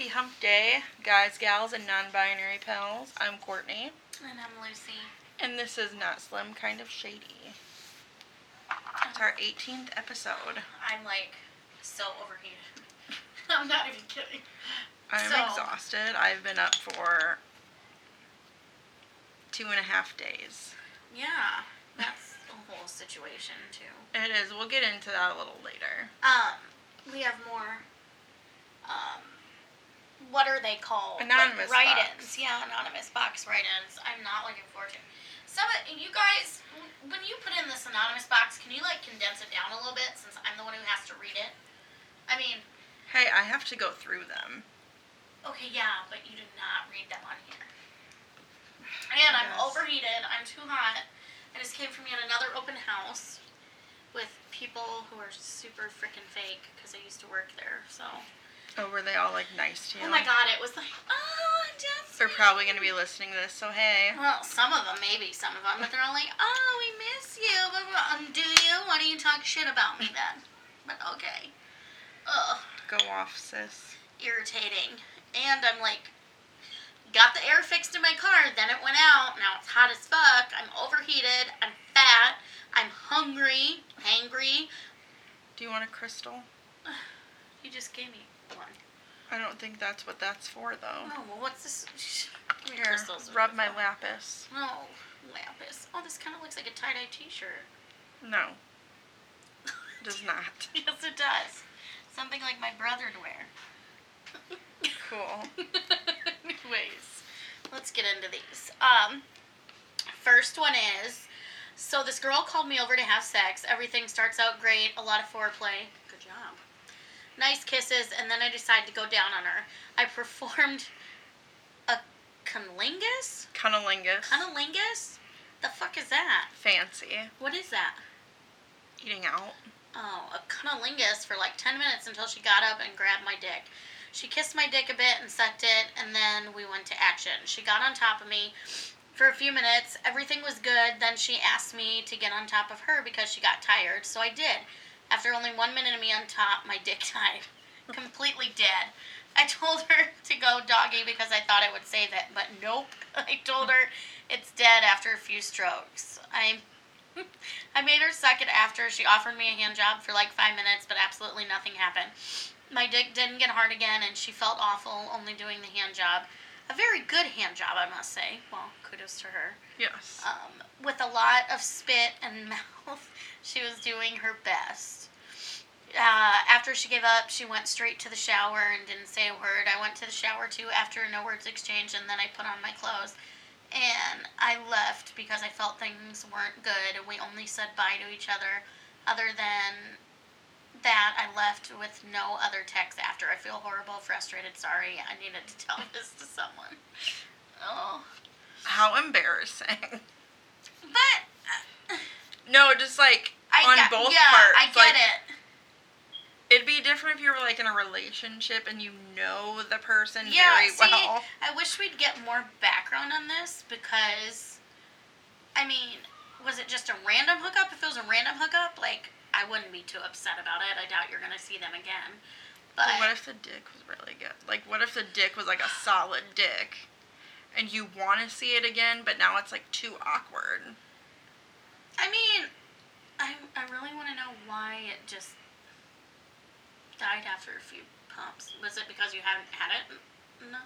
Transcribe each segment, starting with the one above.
Happy Hump Day, guys, gals, and non binary pals. I'm Courtney, And I'm Lucy. and this is Not Slim Kind of Shady. It's our 18th episode. I'm like so overheated. I'm not even kidding. I'm So- exhausted. I've been up for two and a half days. Yeah, that's a whole situation too. It is. We'll get into that a little later. Um, we have more. Um, what are they called? Anonymous like, box. write-ins. Yeah, anonymous box write-ins. I'm not looking forward to. Some of uh, you guys, when you put in this anonymous box, can you like condense it down a little bit since I'm the one who has to read it? I mean, Hey, I have to go through them. Okay, yeah, but you did not read them on here. And I'm overheated. I'm too hot. I just came from yet another open house with people who are super freaking fake because I used to work there. So, Oh, were they all like nice to you? oh my god, it was like, oh, just. They're probably going to be listening to this, so hey. Well, some of them, maybe some of them, but they're all like, oh, we miss you. Blah. Um, do you? Why do you talk shit about me then? But okay. Ugh. Go off, sis. irritating. And I'm like, got the air fixed in my car, then it went out. Now it's hot as fuck. I'm overheated. I'm fat. I'm hungry. Hangry. Do you want a crystal? You just gave me one. I don't think that's what that's for, though. Oh, well, what's this? Give me Here, crystals. rub my lapis. Oh, lapis. Oh, this kind of looks like a tie dye t shirt. No, does not. yes, it does. Something like my brother'd wear. Cool. Anyways, let's get into these. Um, first one is so this girl called me over to have sex. Everything starts out great, a lot of foreplay. Good job. Nice kisses, and then I decide to go down on her. I performed a cunnilingus? Cunnilingus. Cunnilingus? The fuck is that? Fancy. What is that? Eating out. Oh, a cunnilingus for like 10 minutes until she got up and grabbed my dick. She kissed my dick a bit and sucked it, and then we went to action. She got on top of me for a few minutes. Everything was good. Then she asked me to get on top of her because she got tired, so I did. After only one minute of me on top, my dick died. Completely dead. I told her to go doggy because I thought it would save it, but nope. I told her it's dead after a few strokes. I I made her suck it after. She offered me a hand job for like five minutes, but absolutely nothing happened. My dick didn't get hard again, and she felt awful only doing the hand job. A very good hand job, I must say. Well, kudos to her. Yes. Um, with a lot of spit and mouth, she was doing her best. Uh, after she gave up, she went straight to the shower and didn't say a word. I went to the shower too after no words exchanged, and then I put on my clothes. And I left because I felt things weren't good, and we only said bye to each other. Other than that, I left with no other text after. I feel horrible, frustrated, sorry. I needed to tell this to someone. Oh. How embarrassing. But uh, No, just like I on get, both yeah, parts. I get like, it. It'd be different if you were like in a relationship and you know the person Yeah, very see, well. I wish we'd get more background on this because, I mean, was it just a random hookup? If it was a random hookup, like I wouldn't be too upset about it. I doubt you're gonna see them again. But But what if the dick was really good? Like, what if the dick was like a solid dick, and you want to see it again, but now it's like too awkward? I mean, I I really want to know why it just died after a few pumps. Was it because you hadn't had it No.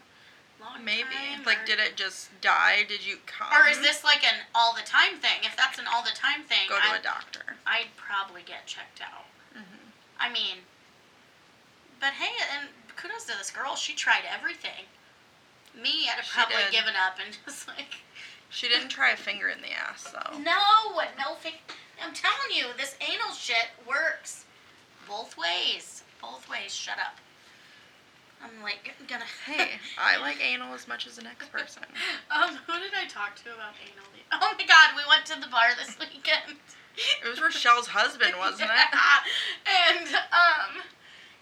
long Maybe. time? Like, or- did it just die? Did you come? Or is this like an all the time thing? If that's an all the time thing, go to a doctor? I'd probably get checked out. hmm I mean, but hey, and kudos to this girl. She tried everything. Me, I'd have probably did. given up and just like, She didn't try a finger in the ass though. no, what no. Fi- I'm telling you, this anal shit works both ways. Both ways. Shut up. I'm like gonna. Hey, I like anal as much as the next person. Um, who did I talk to about anal? Oh my god, we went to the bar this weekend. It was Rochelle's husband, wasn't it? And um,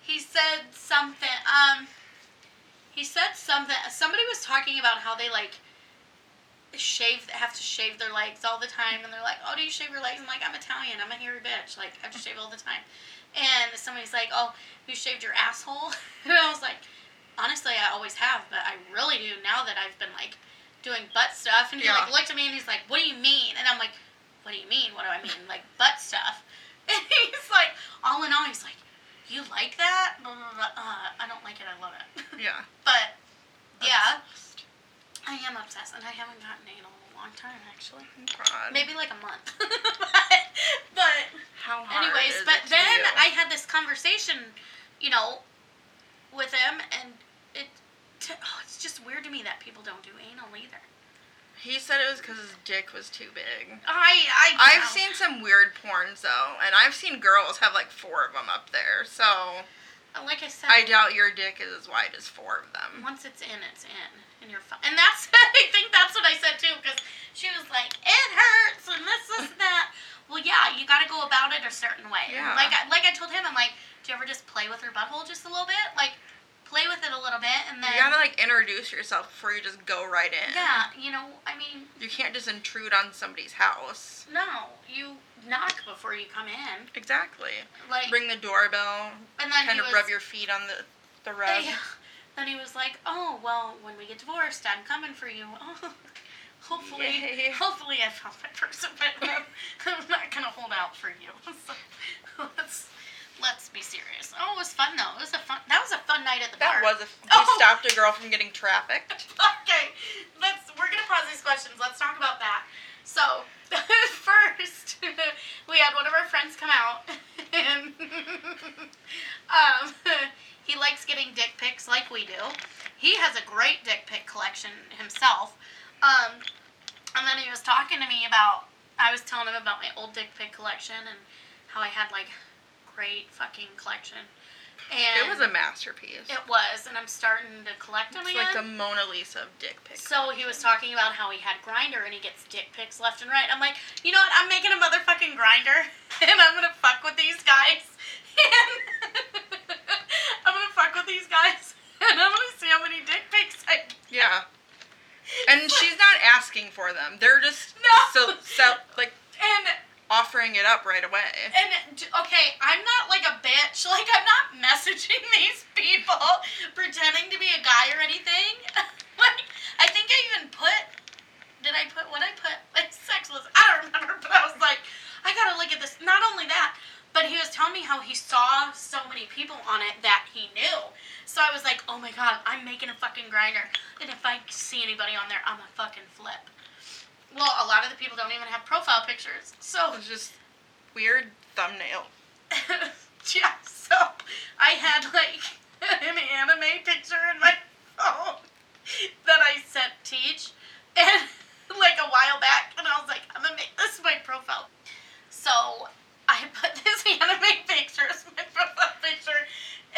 he said something. Um, he said something. Somebody was talking about how they like shave have to shave their legs all the time and they're like oh do you shave your legs i'm like i'm italian i'm a hairy bitch like i have to shave all the time and somebody's like oh you shaved your asshole and i was like honestly i always have, but I really do now that I've been like doing butt stuff. And he Yeah. like looked at me and he's like, "What do you mean?" And I'm like, "What do you mean? What do I mean? Like butt stuff?" And he's like, all in all, he's like, "You like that? Blah, blah, blah. Uh, I don't like it. I love it." Yeah. But yeah, Obsessed. I am obsessed, and I haven't gotten anal in a long time actually. God. Maybe like a month. but, How hard anyways, is but then? I had this conversation, you know, with him, and it t- oh, it's just weird to me that people don't do anal either. He said it was because his dick was too big. I I I've know. seen some weird porns though, and I've seen girls have like four of them up there. So like I said, I doubt your dick is as wide as four of them. once it's in, it's in, and you're fine. And that's I think that's what I said too, because she was like, it hurts and this this and that. Well, yeah, you got to go about it a certain way. Yeah. Like I, like I told him, I'm like, do you ever just play with her butthole just a little bit? Like, play with it a little bit, and then You gotta like introduce yourself before you just go right in. yeah, you know, I mean, You can't just intrude on somebody's house. no, you knock before you come in. Exactly. Like, Ring the doorbell. and then Kind of was, rub your feet on the the rug. Yeah. Then he was like, "Oh well, when we get divorced, I'm coming for you." Oh, hopefully, Yay. hopefully I found my person, but I'm, I'm not gonna hold out for you. So let's let's be serious. Oh, it was fun though. It was a fun. That was a fun night at the That bar. That was a. Oh. You stopped a girl from getting trafficked. okay, let's. We're gonna pause these questions. Let's talk about that. So first, we had one of our friends come out, and um, he likes getting dick pics like we do. He has a great dick pic collection himself. Um, and then he was talking to me about. I was telling him about my old dick pic collection and how I had like great fucking collection. And it was a masterpiece. it was, and I'm starting to collect them It's again. like the Mona Lisa of dick pics. So he was talking about how he had Grindr and he gets dick pics left and right. I'm like, you know what? I'm making a motherfucking Grindr and I'm gonna fuck with these guys. And I'm gonna fuck with these guys and I'm gonna see how many dick pics I get. Yeah. And she's not asking for them. They're just No. so, so like And offering it up right away. and okay, I'm not like a bitch. Like I'm not messaging these people pretending to be a guy or anything. like I think I even put did I put what I put like sexless? I don't remember, but I was like, I gotta look at this. Not only that, but he was telling me how he saw so many people on it that he knew. So I was like, oh my god, I'm making a fucking Grindr, and if I see anybody on there, I'm a fucking flip. Well, a lot of the people don't even have profile pictures, so It's just weird thumbnail. yeah, so I had like an anime picture in my phone that I sent Teach and like a while back and I was like, I'm gonna make this my profile. So I put this anime picture as my profile picture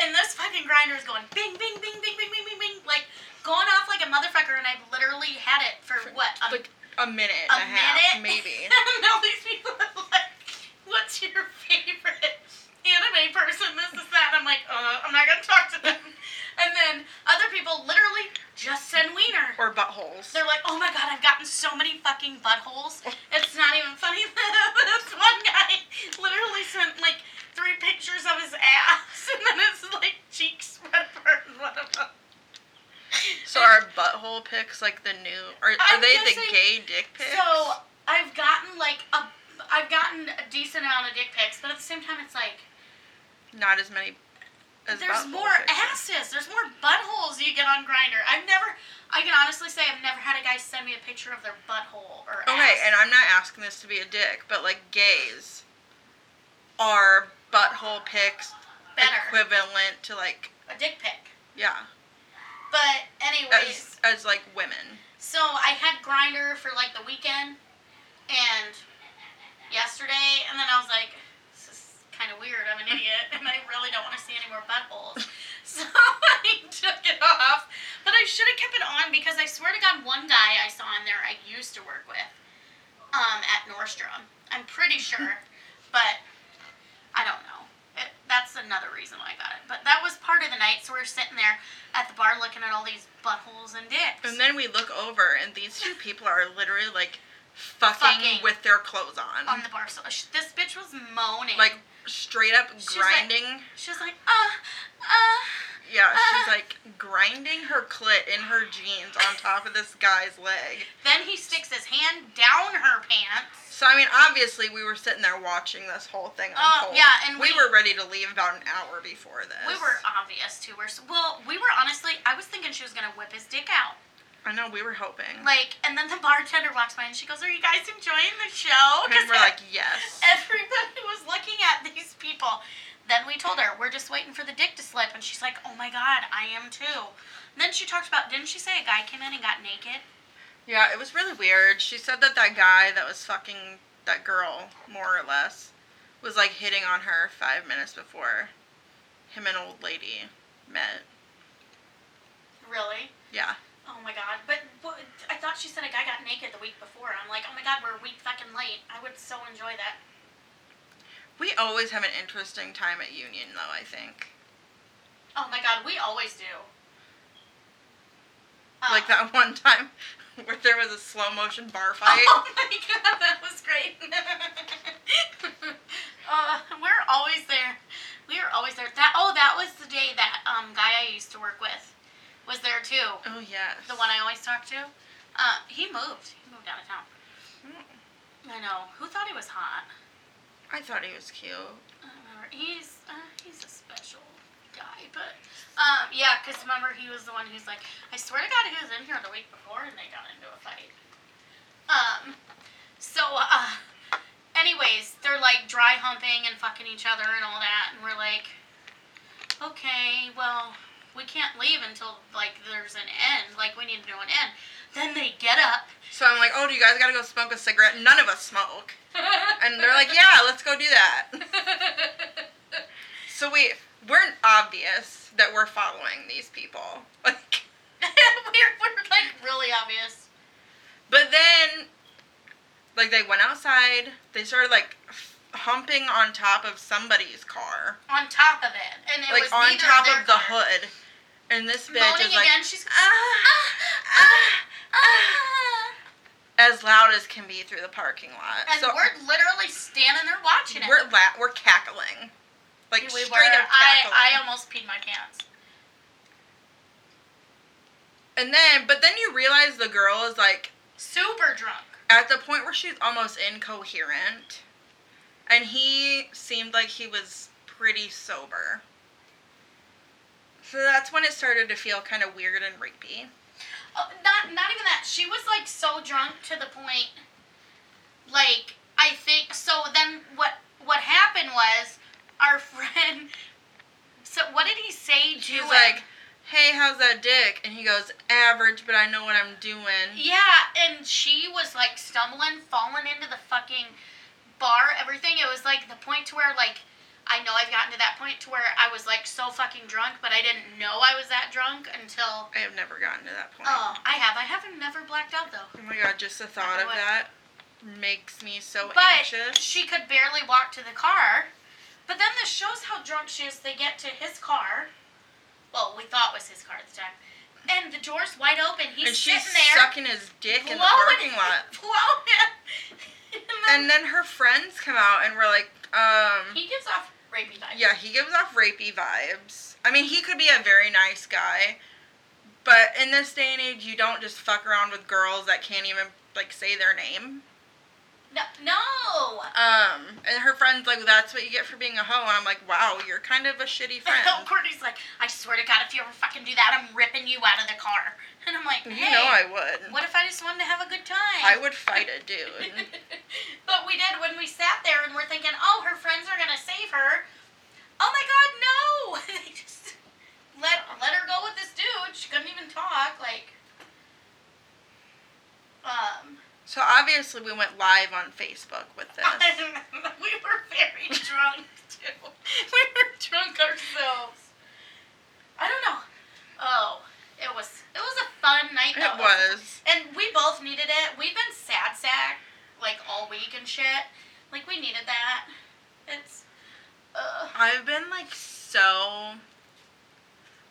and this fucking Grindr is going bing bing bing bing bing bing bing bing like going off like a motherfucker and I've literally had it for what? A like a minute a and a, half, minute? maybe. and all these people are like, what's your favorite anime person? This is that. I'm like, uh, I'm not gonna talk to them. And then other people literally just send wiener. or buttholes. They're like, oh my god, I've gotten so many fucking buttholes. It's not even funny. this one guy literally sent like three pictures of his ass, and then it's like cheeks spread apart in one of them. So are butthole pics like the new? Are, are they the gay dick pics? So I've gotten like a, I've gotten a decent amount of dick pics, but at the same time, it's like not as many. There's more asses. There's more buttholes you get on Grindr. I've never, I can honestly say, I've never had a guy send me a picture of their butthole or Okay, ass. and I'm not asking this to be a dick, but like gays are butthole pics better equivalent to like a dick pic. yeah, But anyways, as as like women. so I had Grindr for like the weekend and yesterday, and then I was like, kind of weird. I'm an idiot, and I really don't want to see any more buttholes. So I took it off, but I should have kept it on because I swear to God, one guy I saw in there I used to work with, um, at Nordstrom. I'm pretty sure, but I don't know. It, that's another reason why I got it. But that was part of the night, so we are sitting there at the bar looking at all these buttholes and dicks. And then we look over, and these two people are literally like fucking, Fucking. with their clothes on, on the bar, so sh- this bitch was moaning. like straight up She's grinding. she was like, uh, uh. yeah, she's uh. like grinding her clit in her jeans on top of this guy's leg. Then he sticks his hand down her pants. So I mean, obviously, we were sitting there watching this whole thing Oh, unfold. yeah, and we, we- were ready to leave about an hour before this. We were obvious too. We're well, we were honestly. I was thinking she was gonna whip his dick out. I know we were hoping. Like, and then the bartender walks by and she goes, "Are you guys enjoying the show?" and we're like, yes. everybody was looking at these people. Then we told her we're just waiting for the dick to slip, and she's like, "Oh my god, I am too." And then she talked about, didn't she say a guy came in and got naked? Yeah, it was really weird. She said that that guy that was fucking that girl, more or less, was like hitting on her five minutes before him and old lady met. Really? Yeah. Oh my god. But, but I thought she said a guy got naked the week before. I'm like, oh my god, we're a week fucking late. I would so enjoy that. We always have an interesting time at Union, though, I think. Oh my god, we always do. Like Uh, that one time where there was a slow motion bar fight. Oh my god, that was great. uh, we're always there. We are always there. That oh, that was the day that um guy I used to work with was there too. Oh, yes. The one I always talk to. Uh, he moved. He moved out of town. Oh, I know. Who thought he was hot? I thought he was cute. I don't remember. He's uh, he's a special guy, but um, yeah, because remember he was the one who's like, I swear to God, he was in here the week before and they got into a fight. Um, so uh, anyways, they're like dry humping and fucking each other and all that, and we're like, okay, well, we can't leave until like there's an end. Like we need to do an end. Then they get up. So I'm like, oh, do you guys gotta go smoke a cigarette? None of us smoke. And they're like, yeah, let's go do that. So we we're obvious that we're following these people. Like, we're, we're like really obvious. but then, like, they went outside. They started like humping on top of somebody's car, On top of it, and it like was on top of the car. hood. And this bitch Moaning is like, again, she's ah, ah, ah, as loud as can be through the parking lot. and so we're literally standing there watching it. we're la- we're cackling, like we straight were. up cackling. I, I almost peed my pants. and then, but then you realize the girl is like Super drunk. at the point where she's almost incoherent, and he seemed like he was pretty sober. So that's when it started to feel kind of weird and rapey. Oh, not not even that. She was like so drunk to the point. Like I think so. Then what what happened was our friend. So what did he say to She's him? like, "Hey, how's that dick?" And he goes, "Average, but I know what I'm doing." Yeah, and she was like stumbling, falling into the fucking bar, everything. It was like the point to where like I know I've gotten to that point to where I was like so fucking drunk, but I didn't know I was that drunk until I have never gotten to that point. oh, I have. I haven't never blacked out though. Oh my god, just the thought of that makes me so But anxious. she could barely walk to the car. But then this shows how drunk she is. They get to his car. Well, we thought was his car at the time. And the door's wide open. He's and she's sitting there. sucking his dick in the parking lot. blowing it. And then her friends come out and we're like, um, he gives off rapey vibes. yeah, he gives off rapey vibes. I mean, he could be a very nice guy, but in this day and age, you don't just fuck around with girls that can't even like say their name. No, no. Um, and her friends like, that's what you get for being a hoe, and I'm like, wow, you're kind of a shitty friend. Courtney's like, I swear to God, if you ever fucking do that, I'm ripping you out of the car. And I'm like, you know I would. what if I just wanted to have a good time? I would fight a dude. but we did when we sat there and we're thinking, oh, her friends are gonna save her. Oh my God, no! they just let let her go with this dude. She couldn't even talk. Like, um, So obviously we went live on Facebook with this. we were very drunk too. We were drunk ourselves. I don't know. Oh, it was it was a fun night. It was. And we both needed it. We've been sad sack like all week and shit. Like we needed that. It's uh I've been like so.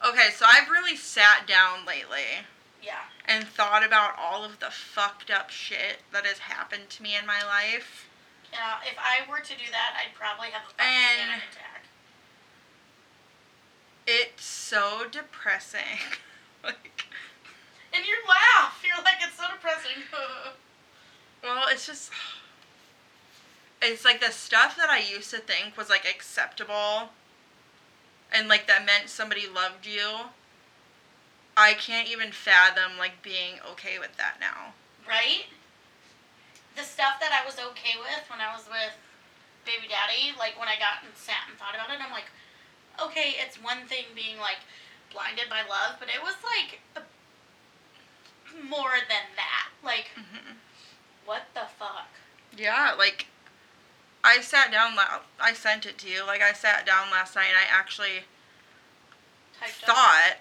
Okay, so I've really sat down lately yeah. and thought about all of the fucked up shit that has happened to me in my life. Yeah, if I were to do that, I'd probably have a panic attack. It's so depressing. like, And you laugh. You're like, it's so depressing. well, it's just. It's like the stuff that I used to think was like acceptable and like that meant somebody loved you. I can't even fathom like being okay with that now. right? The stuff that I was okay with when I was with baby daddy, like when I got and sat and thought about it, I'm like, okay, it's one thing being like blinded by love, but it was like more than that. Like, hmm what the fuck? Yeah, like I sat down. La- I sent it to you. Like I sat down last night. and I actually Typed up. thought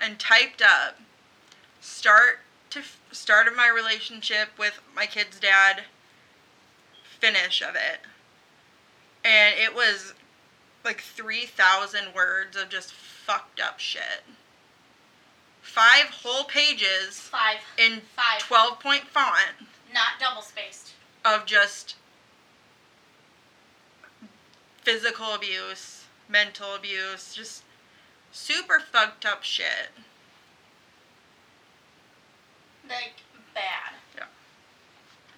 and typed up start to f- start of my relationship with my kid's dad. Finish of it, and it was like three thousand words of just fucked up shit. Five whole pages Five. in Five. twelve point font Not double spaced. of just physical abuse, mental abuse, just super fucked up shit. Like, bad. Yeah.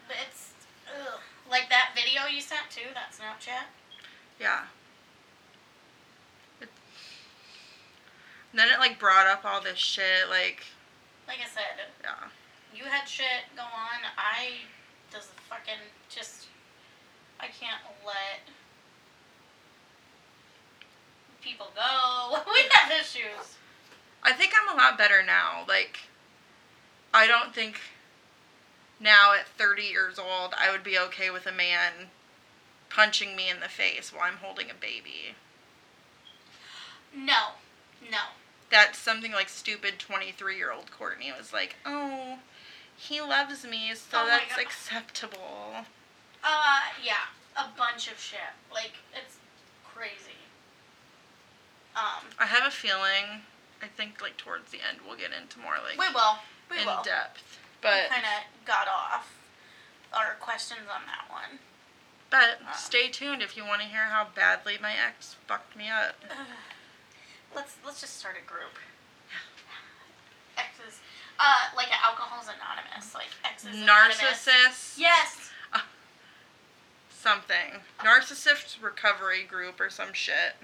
But it's, ugh. Like that video you sent too, that Snapchat. Yeah. Then it like brought up all this shit, like Like I said, yeah. you had shit go on. I just fucking just I can't let people go. we have issues. I think I'm a lot better now. Like I don't think now at 30 years old I would be okay with a man punching me in the face while I'm holding a baby. No, no. That's something like stupid 23 year old Courtney was like, oh, he loves me, so Oh that's acceptable. Uh, yeah, a bunch of shit. Like it's crazy. Um, I have a feeling, I think like towards the end we'll get into more like we will. We in will. depth. But kind of got off our questions on that one. but Uh. stay tuned if you want to hear how badly my ex fucked me up. let's let's just start a group. Exes, uh, like Alcohol's Anonymous, like Exes Anonymous. Narcissist Yes. something. Narcissist recovery group or some shit.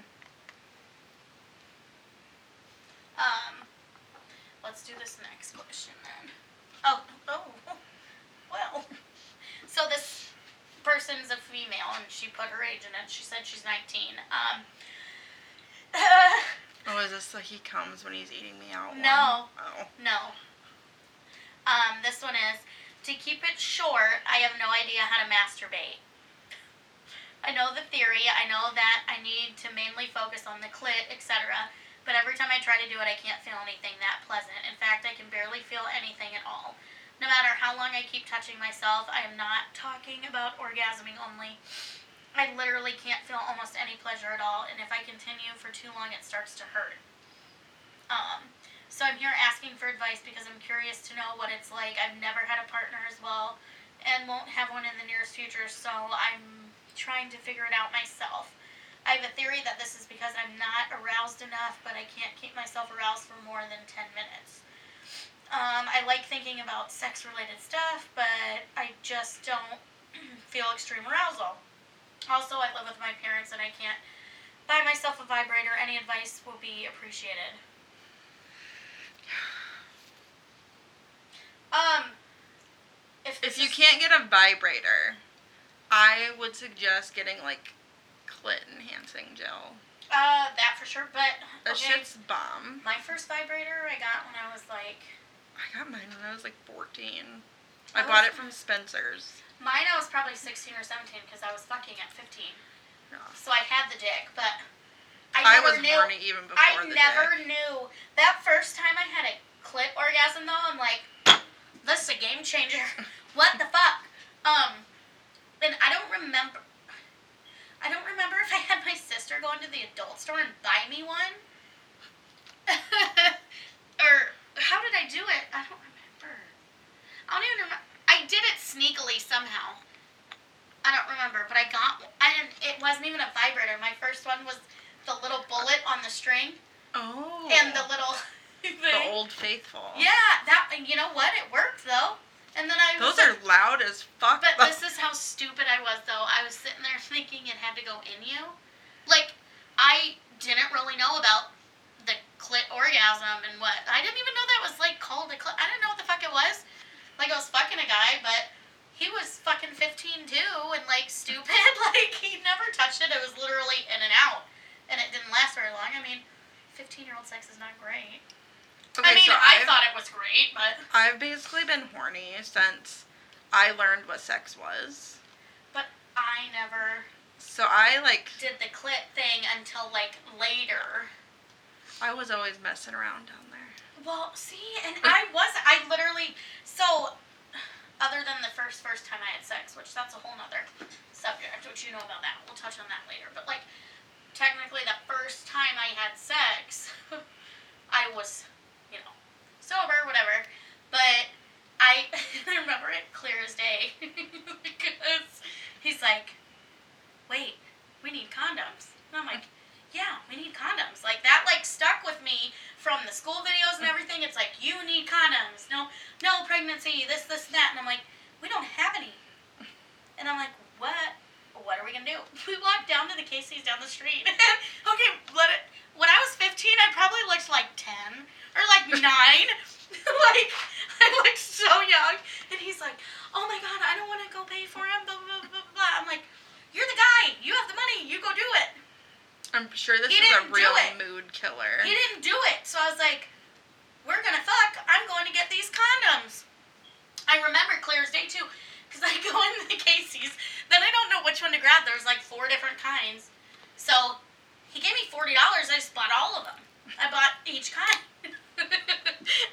Um, let's do this next question then. Oh, oh, well. So this person's a female, and she put her age in it. She said she's 19. Um. Oh, is this so he comes when he's eating me out? No. Oh. No. Um, this one is to keep it short. I have no idea how to masturbate. I know the theory. I know that I need to mainly focus on the clit, etc. But every time I try to do it, I can't feel anything that pleasant. In fact, I can barely feel anything at all. No matter how long I keep touching myself, I am not talking about orgasming only. I literally can't feel almost any pleasure at all, and if I continue for too long, it starts to hurt. Um, so I'm here asking for advice because I'm curious to know what it's like. I've never had a partner as well, and won't have one in the nearest future, so I'm trying to figure it out myself. I have a theory that this is because I'm not aroused enough, but I can't keep myself aroused for more than 10 minutes. Um, I like thinking about sex related stuff, but I just don't feel extreme arousal. Also, I live with my parents and I can't buy myself a vibrator. Any advice will be appreciated. Um, if, If you can't get a vibrator, I would suggest getting like clit enhancing gel. uh, that for sure. But That okay, shit's bomb. my first vibrator I got when I was like I got mine when I was like 14. I I bought was- it from Spencer's. Mine. I was probably sixteen or seventeen because I was fucking at fifteen. Yeah. So I had the dick, but I I, never was knew. horny even before I the never dick. knew that first time I had a clit orgasm though. I'm like, this is a game changer. what the fuck? Um, and I don't remember. I don't remember if I had my sister go into the adult store and buy me one. or how did I do it? I don't remember. I don't even remember. I did it sneakily somehow. I don't remember, but I got. And it wasn't even a vibrator. My first one was the little bullet on the string Oh. and the little the. Old Faithful. Yeah, that you know what? It worked though. And then I was Those are loud as fuck. But this is how stupid I was, though. I was sitting there thinking it had to go in you. Like, I didn't really know about the clit orgasm and what. I didn't even know that was, like, called a clit. I didn't know what the fuck it was. Like, I was fucking a guy, but he was fucking 15 too and, like, stupid. like, he never touched it. It was literally in and out. And it didn't last very long. I mean, 15 year old sex is not great. I mean, I I've, thought it was great, but. I've basically been horny since I learned what sex was. But I never So I like did the clit thing until like later. I was always messing around down there. Well, see, and I was I literally so other than the first first time I had sex, which that's a whole nother subject, which you know about that. We'll touch on that later. But like technically the first time I had sex, I was, you know, sober, whatever. But I remember it clear as day because he's like, "Wait, we need condoms." And I'm like, "Yeah, we need condoms." Like that like stuck with me from the school videos and everything. It's like, "You need condoms." No, no pregnancy, this this and that. And I'm like, "We don't have any." And I'm like, "What? What are we going to do?" We walked down to the Casey's down the street. okay, let it when I was 15, I probably looked like 10 or like 9. like, I looked so young. And he's like, oh my god, I don't want to go pay for him, blah, blah, blah, blah, blah. I'm like, you're the guy. You have the money. You go do it. I'm sure this He is a real mood killer. He didn't do it. So I was like, we're going to fuck. I'm going to get these condoms. I remember clear as day, too. Because I go into the Casey's. Then I don't know which one to grab. There's like four different kinds. So he gave me $40. I just bought all of them. I bought each kind.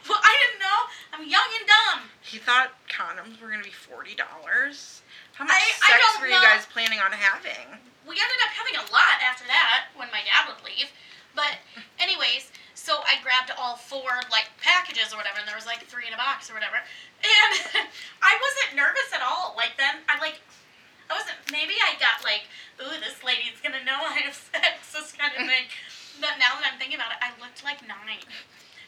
well, I didn't know. I'm young and dumb. He thought condoms were gonna be forty dollars. How much I- I sex don't were you guys planning on having? We ended up having a lot after that when my dad would leave. But anyways, so I grabbed all four like packages or whatever, and there was like three in a box or whatever. And I wasn't nervous at all. Like then I'm like I wasn't maybe I got like, ooh, this lady's gonna know I have sex, this kind of thing. But now that I'm thinking about it, I looked like nine.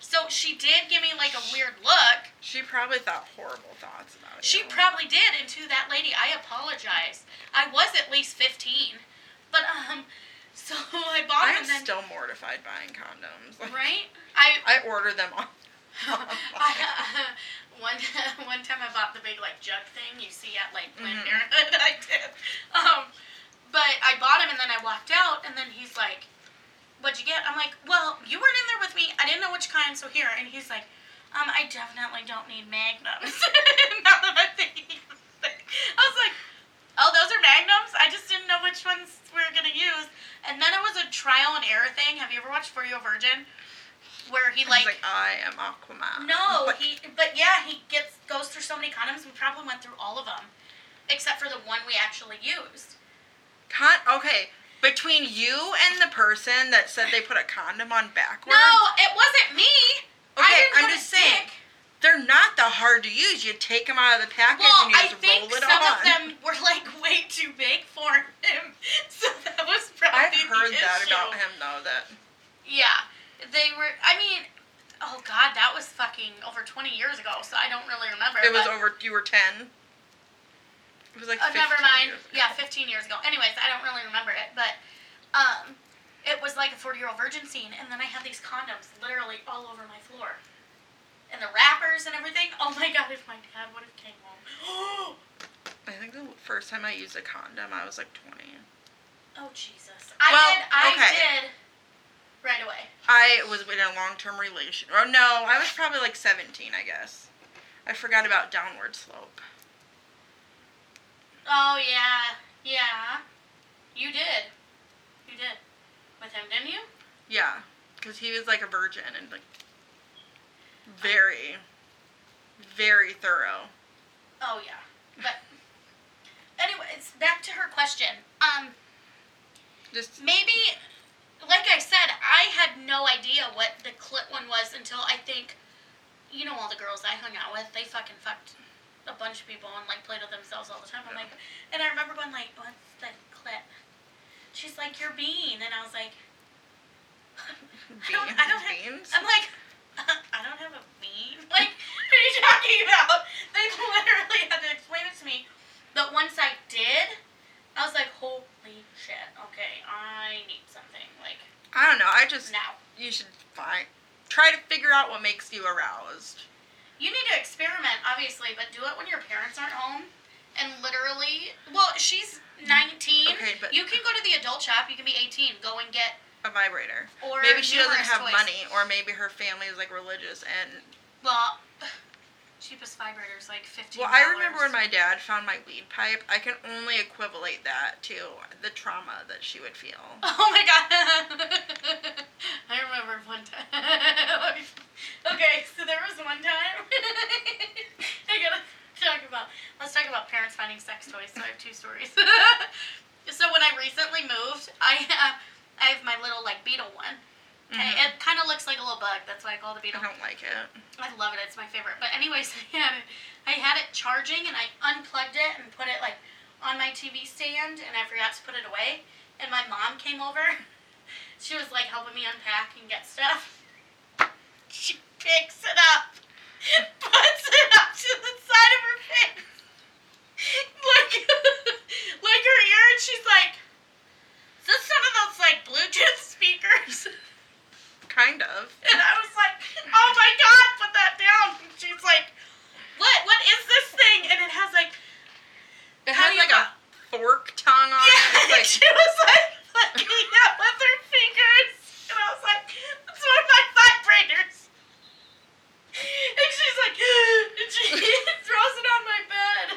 So she did give me like a weird look. She probably thought horrible thoughts about it. She probably did, and to that lady, I apologize. I was at least 15. But, um, so I bought I'm them and then. still mortified buying condoms. Like, Right? I. I order them on. I uh, one one time I bought the big like jug thing you see at like Planned Mhm. Parenthood. I did, um, but I bought him and then I walked out and then he's like, "What'd you get?" I'm like, "Well, you weren't in there with me. I didn't know which kind, so here." And he's like, "Um, I definitely don't need magnums." now that I'm thinking, I was like, "Oh, those are magnums. I just didn't know which ones we were gonna use." And then it was a trial and error thing. Have you ever watched For You Virgin? Where he like like, I am Aquaman. no, Like, he. But yeah, he gets goes through so many condoms. We probably went through all of them, except for the one we actually used. Con- okay, between you and the person that said they put a condom on backwards. No, it wasn't me. I Okay, didn't I'm just saying. dick. They're not the hard to use. You take them out of the package Well, and you I just think roll it some on. of them were like way too big for him, so that was probably I've heard that issue. about him though. That Yeah, they were. I mean, oh god, that was fucking over twenty years ago, so I don't really remember. it was over. You were ten. It was like. Oh, never mind. Yeah, 15 years ago. Anyways, I don't really remember it, but um, it was like a 40 year old virgin scene, and then I had these condoms literally all over my floor, and the wrappers and everything. Oh my god, if my dad would have came home. I think the first time I used a condom, I was like twenty. oh Jesus! I Well, did. I okay. did. Right away. I was in a long-term relation. Oh, no, I was probably like seventeen, I guess. I forgot about downward slope. Oh yeah, yeah. You did. You did. With him, didn't you? Yeah, because he was like a virgin and like very, very thorough. Oh yeah. But anyways, back to her question. Um. Just maybe like i said i had no idea what the clit one was until i think you know all the girls i hung out with they fucking fucked a bunch of people and like played with themselves all the time i'm like and i remember going like what's the clip, she's like your bean and i was like I don't- I don't have- beans. i'm like I don't have a bean. Like, what are you talking about? They literally had to explain it to me. But once I did, I was like, holy shit. Okay, I need something. Like, I don't know. I just now. you should find try to figure out what makes you aroused. You need to experiment, obviously, but do it when your parents aren't home. And literally, well, she's 19. Okay, but You can go to the adult shop. You can be 18. Go and get a vibrator. or Maybe she doesn't have toys. money, or maybe her family is like religious and Well, cheapest vibrators like fifteen. Well, I remember when my dad found my weed pipe. I can only equivalent that to the trauma that she would feel. Oh my god! I remember one time. okay, so there was one time. I gotta talk about. Let's talk about parents finding sex toys. So I have two stories. so when I recently moved, I have I have my little like beetle one. Okay, Mhm. it kind of looks like a little bug. That's why I call it a beetle. I don't like it. I love it. It's my favorite. But anyways, I had it, I had it charging and I unplugged it and put it like on my TV stand and I forgot to put it away. And my mom came over. She was like helping me unpack and get stuff. She picks it up, puts it up to the side of her face, like like her ear, and she's like, "Is this some of those like Bluetooth speakers?" Kind of. And I was like, oh my god, put that down. And she's like, what? What is this thing? And it has like, It has like a fork tongue on yeah, it. It's she was like flicking it with her fingers. And I was like, that's one of my vibrators. And she's like, and she throws it on my bed.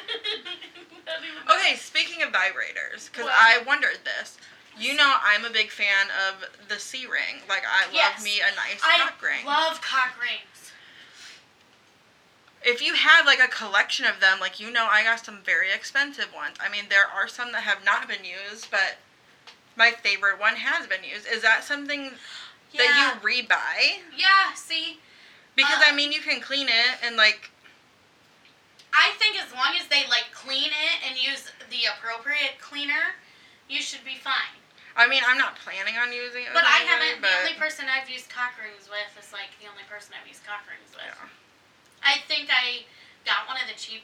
Like okay. Speaking of vibrators, because I wondered this. You know, I'm a big fan of the C ring. Like, I love me a nice I cock ring. I love cock rings. if you have like a collection of them, like you know, I got some very expensive ones. I mean, there are some that have not been used, but my favorite one has been used. Is that something Yeah. that you rebuy? yeah, see? Because Uh, I mean, you can clean it and like I think as long as they like clean it and use the appropriate cleaner, you should be fine. I mean, I'm not planning on using it. But I haven't. But The only person I've used cock rings with is like the only person I've used cock rings with. yeah. I think I got one of the cheap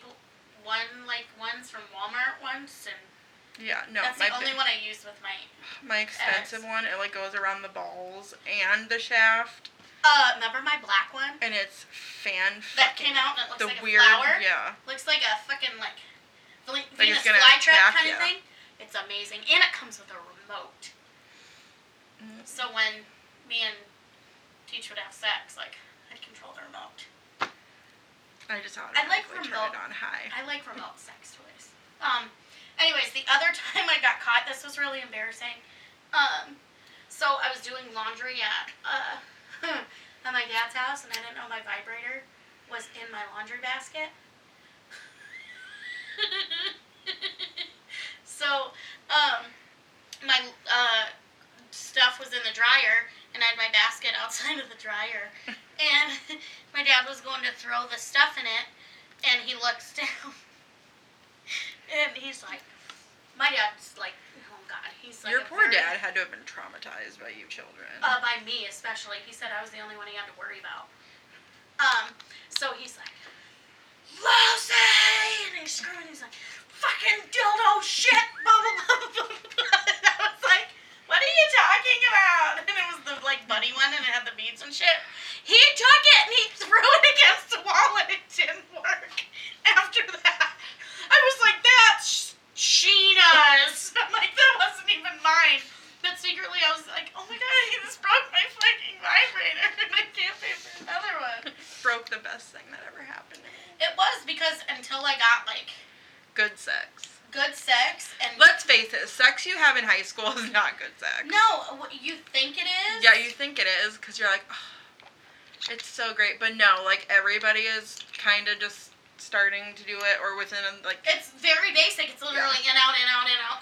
one like ones from Walmart once, and Yeah, no, that's my the only one I used with my. my expensive one. It like goes around the balls and the shaft, Uh, remember my black one and it's fan. that came out and it looks the like weird, a flower. yeah. Looks like a fucking like Like Venus flytrap kind ya. of thing. It's amazing, and it comes with a remote. Mm. So when me and Teach would have sex, like I'd control the remote. I just I like remote. it on high. I like remote sex toys. Um, anyways, the other time I got caught, this was really embarrassing. Um, so I was doing laundry at uh, at my dad's house, and I didn't know my vibrator was in my laundry basket. so, um, my uh, stuff was in the dryer, and I had my basket outside of the dryer, and my dad was going to throw the stuff in it, and he looks down, and he's like, my dad's like, oh god, he's like, Your poor very- dad had to have been traumatized by you children. uh, by me especially. He said I was the only one he had to worry about. Um, so he's like, Lucy! And he's screaming, he's like, fucking dildo shit, blah, blah, blah, blah, blah. And I was like, what are you talking about? And it was the, like, bunny one, and it had the beads and shit. He took it, and he threw it against the wall, and it didn't work after that. I was like, that's Sheena's. I'm like, that wasn't even mine. But secretly, I was like, oh my god, he just broke my fucking vibrator, and I can't pay for another one. Broke the best thing that ever happened to me. It was because until I got like Good sex. Good sex and Let's face it, sex you have in high school is not good sex. no, what you think it is? Yeah, you think it is because you're like, oh, it's so great, but no, like everybody is kind of just starting to do it or within like It's very basic. It's literally in out in out in out.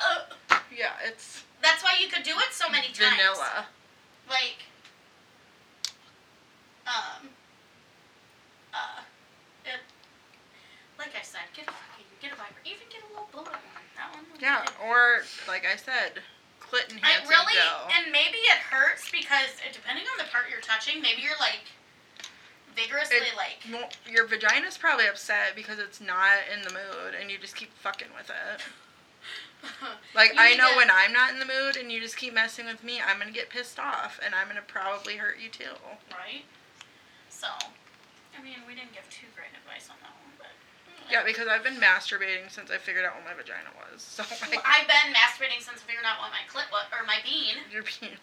Ugh. yeah, it's That's why you could do it so many times. vanilla. Like, um, uh, it, like I said, get get a. Even get a little bullet one. That one. would be Yeah, good. or like I said, clit I enhancing really, gel. and maybe it hurts because uh, depending on the part you're touching, maybe you're like vigorously It- like. Well, your vagina's probably upset because it's not in the mood and you just keep fucking with it. Like I know to- when I'm not in the mood and you just keep messing with me, I'm gonna get pissed off and I'm gonna probably hurt you too. Right. So, I mean, we didn't give too great advice on that. Yeah, because I've been masturbating since I figured out what my vagina was. So Well, I've been masturbating since I figured out what my clit was, or my bean. you're being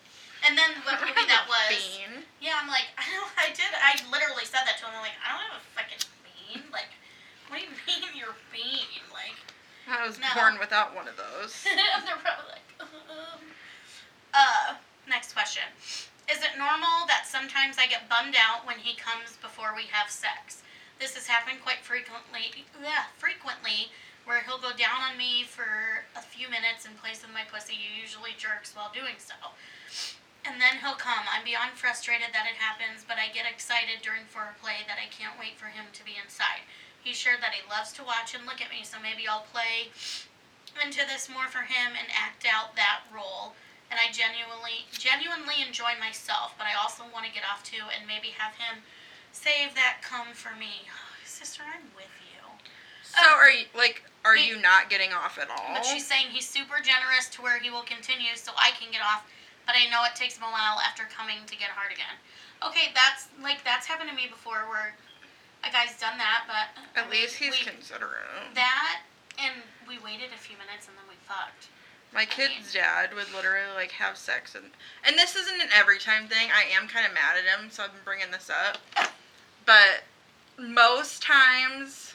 And then what movie that was? Bean. Yeah, I'm like, I don't. I did. I literally said that to him. I'm like, I don't have a fucking bean. Like, what do you mean your bean? Like, I was No. born without one of those. they're probably like, um. Uh, next question. Is it normal that sometimes I get bummed out when he comes before we have sex? This has happened quite frequently. Yeah, frequently, where he'll go down on me for a few minutes in place of my pussy. He usually jerks while doing so. And then he'll come. I'm beyond frustrated that it happens, but I get excited during foreplay that I can't wait for him to be inside. He shared that he loves to watch and look at me, so maybe I'll play into this more for him and act out that role. And I genuinely, genuinely enjoy myself, but I also want to get off too and maybe have him save that come for me. Sister, I'm with you. So um, are you like are He- you not getting off at all? But she's saying he's super generous to where he will continue so I can get off, but I know it takes him a while after coming to get hard again. Okay, that's like that's happened to me before where a guy's done that, but I At mean, least he's we, considerate. that and we waited a few minutes and then we fucked. My kid's dad would literally like have sex and and this isn't an every time thing. I am kind of mad at him, so I've been bringing this up. But most times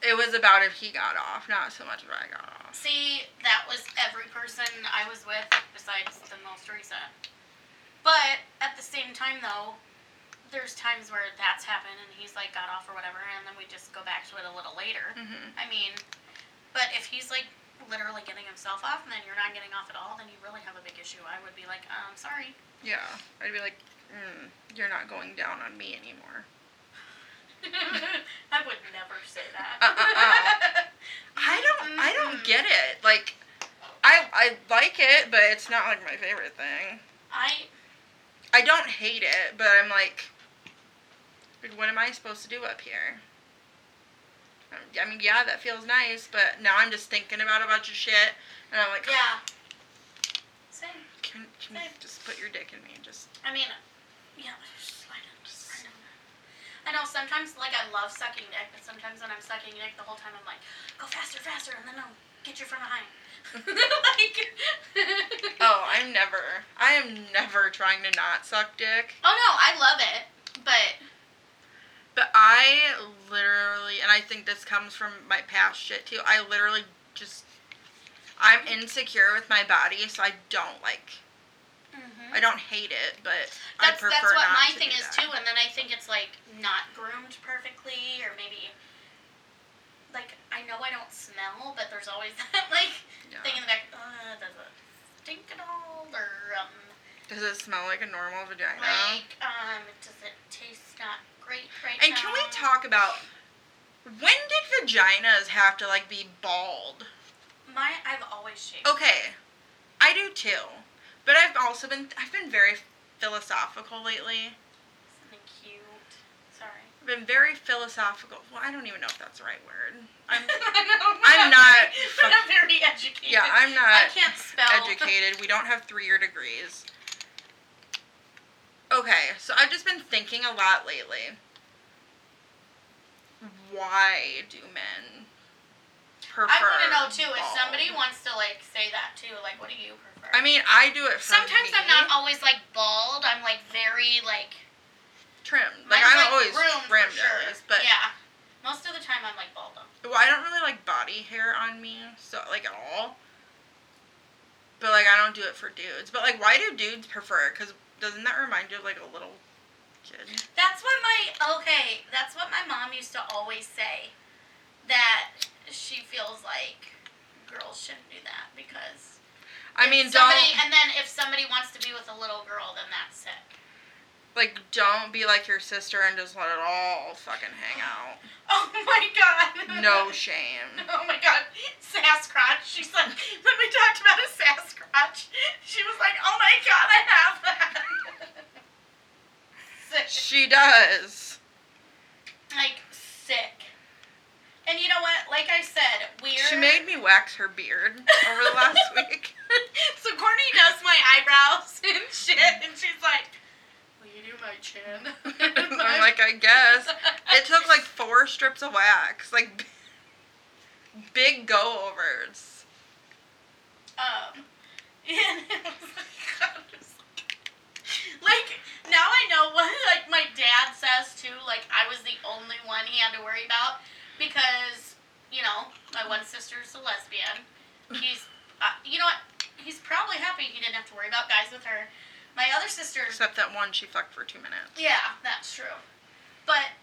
it was about if he got off, not so much if I got off. See, that was every person I was with besides the most recent. But at the same time, though, there's times where that's happened and he's like got off or whatever, and then we just go back to it a little later. hmm I mean, but if he's like literally getting himself off and then you're not getting off at all, then you really have a big issue. I would be like, um, sorry. Yeah, I'd be like, mm, you're not going down on me anymore. I would never say that. Uh, uh, uh. I don't, I don't get it. Like, I, I like it, but it's not like my favorite thing. I I don't hate it, but I'm like, what am I supposed to do up here? Um, I mean, yeah, that feels nice, but now I'm just thinking about a bunch of shit, and I'm like, yeah. Same. can, can you just put your dick in me? Just, I mean, yeah, just slide just slide. I know sometimes, like, I love sucking dick, but sometimes when I'm sucking dick, the whole time I'm like, go faster, faster, and then I'll get you from behind. like, oh, I'm never, I am never trying to not suck dick, oh no, I love it, but but I literally, and I think this comes from my past shit too. I literally just, I'm insecure with my body, so I don't like. I don't hate it, but I that's that's what my thing is that. too, and then I think it's like not groomed perfectly, or maybe. Like I know I don't smell, but there's always that like Yeah. thing in the back. Uh, does it stink at all, or um, Does it smell like a normal vagina? like um, does it taste not great right and now? can we talk about when did vaginas have to like be bald? My I've always shaved. Okay, I do too, but I've also been I've been very philosophical lately. Something cute. Sorry. I've been very philosophical. Well, I don't even know if that's the right word. I'm I'm I'm not But I'm very educated. yeah, I'm not I can't spell. educated. We don't have three-year degrees. Okay, so I've just been thinking a lot lately. Why do men prefer? I want to know too if somebody wants to like say that too. Like, what do you prefer? I mean, I do it for sometimes me. I'm not always like bald. I'm like very like. trimmed. Like I'm always groomed trimmed sure. always, but yeah, most of the time I'm like bald though. well, I don't really like body hair on me, so like at all. But like I don't do it for dudes. But like, why do dudes prefer? It? Because doesn't that remind you of like a little kid? That's what my okay. That's what my mom used to always say. That she feels like girls shouldn't do that because. I mean, somebody, don't And then if somebody wants to be with a little girl, then that's it. like don't be like your sister and just let it all fucking hang out. Oh my god. No shame. Oh my god, Sasquatch. She's like, when we talked about a Sasquatch, she was like, oh my god, I have that. sick. She does. Like sick. And you know what? Like I said, we're She made me wax her beard over the last week. so Courtney does my eyebrows and shit, and she's like, "Will you do my chin?" I'm like, I guess. It took like four strips of wax, like big go overs. um, and it was like, God, it was like now I know what like my dad says too. Like I was the only one he had to worry about because you know my one sister's a lesbian. He's uh, you know what? He's probably happy he didn't have to worry about guys with her. My other sister Except that one she fucked for two minutes. Yeah, that's true. But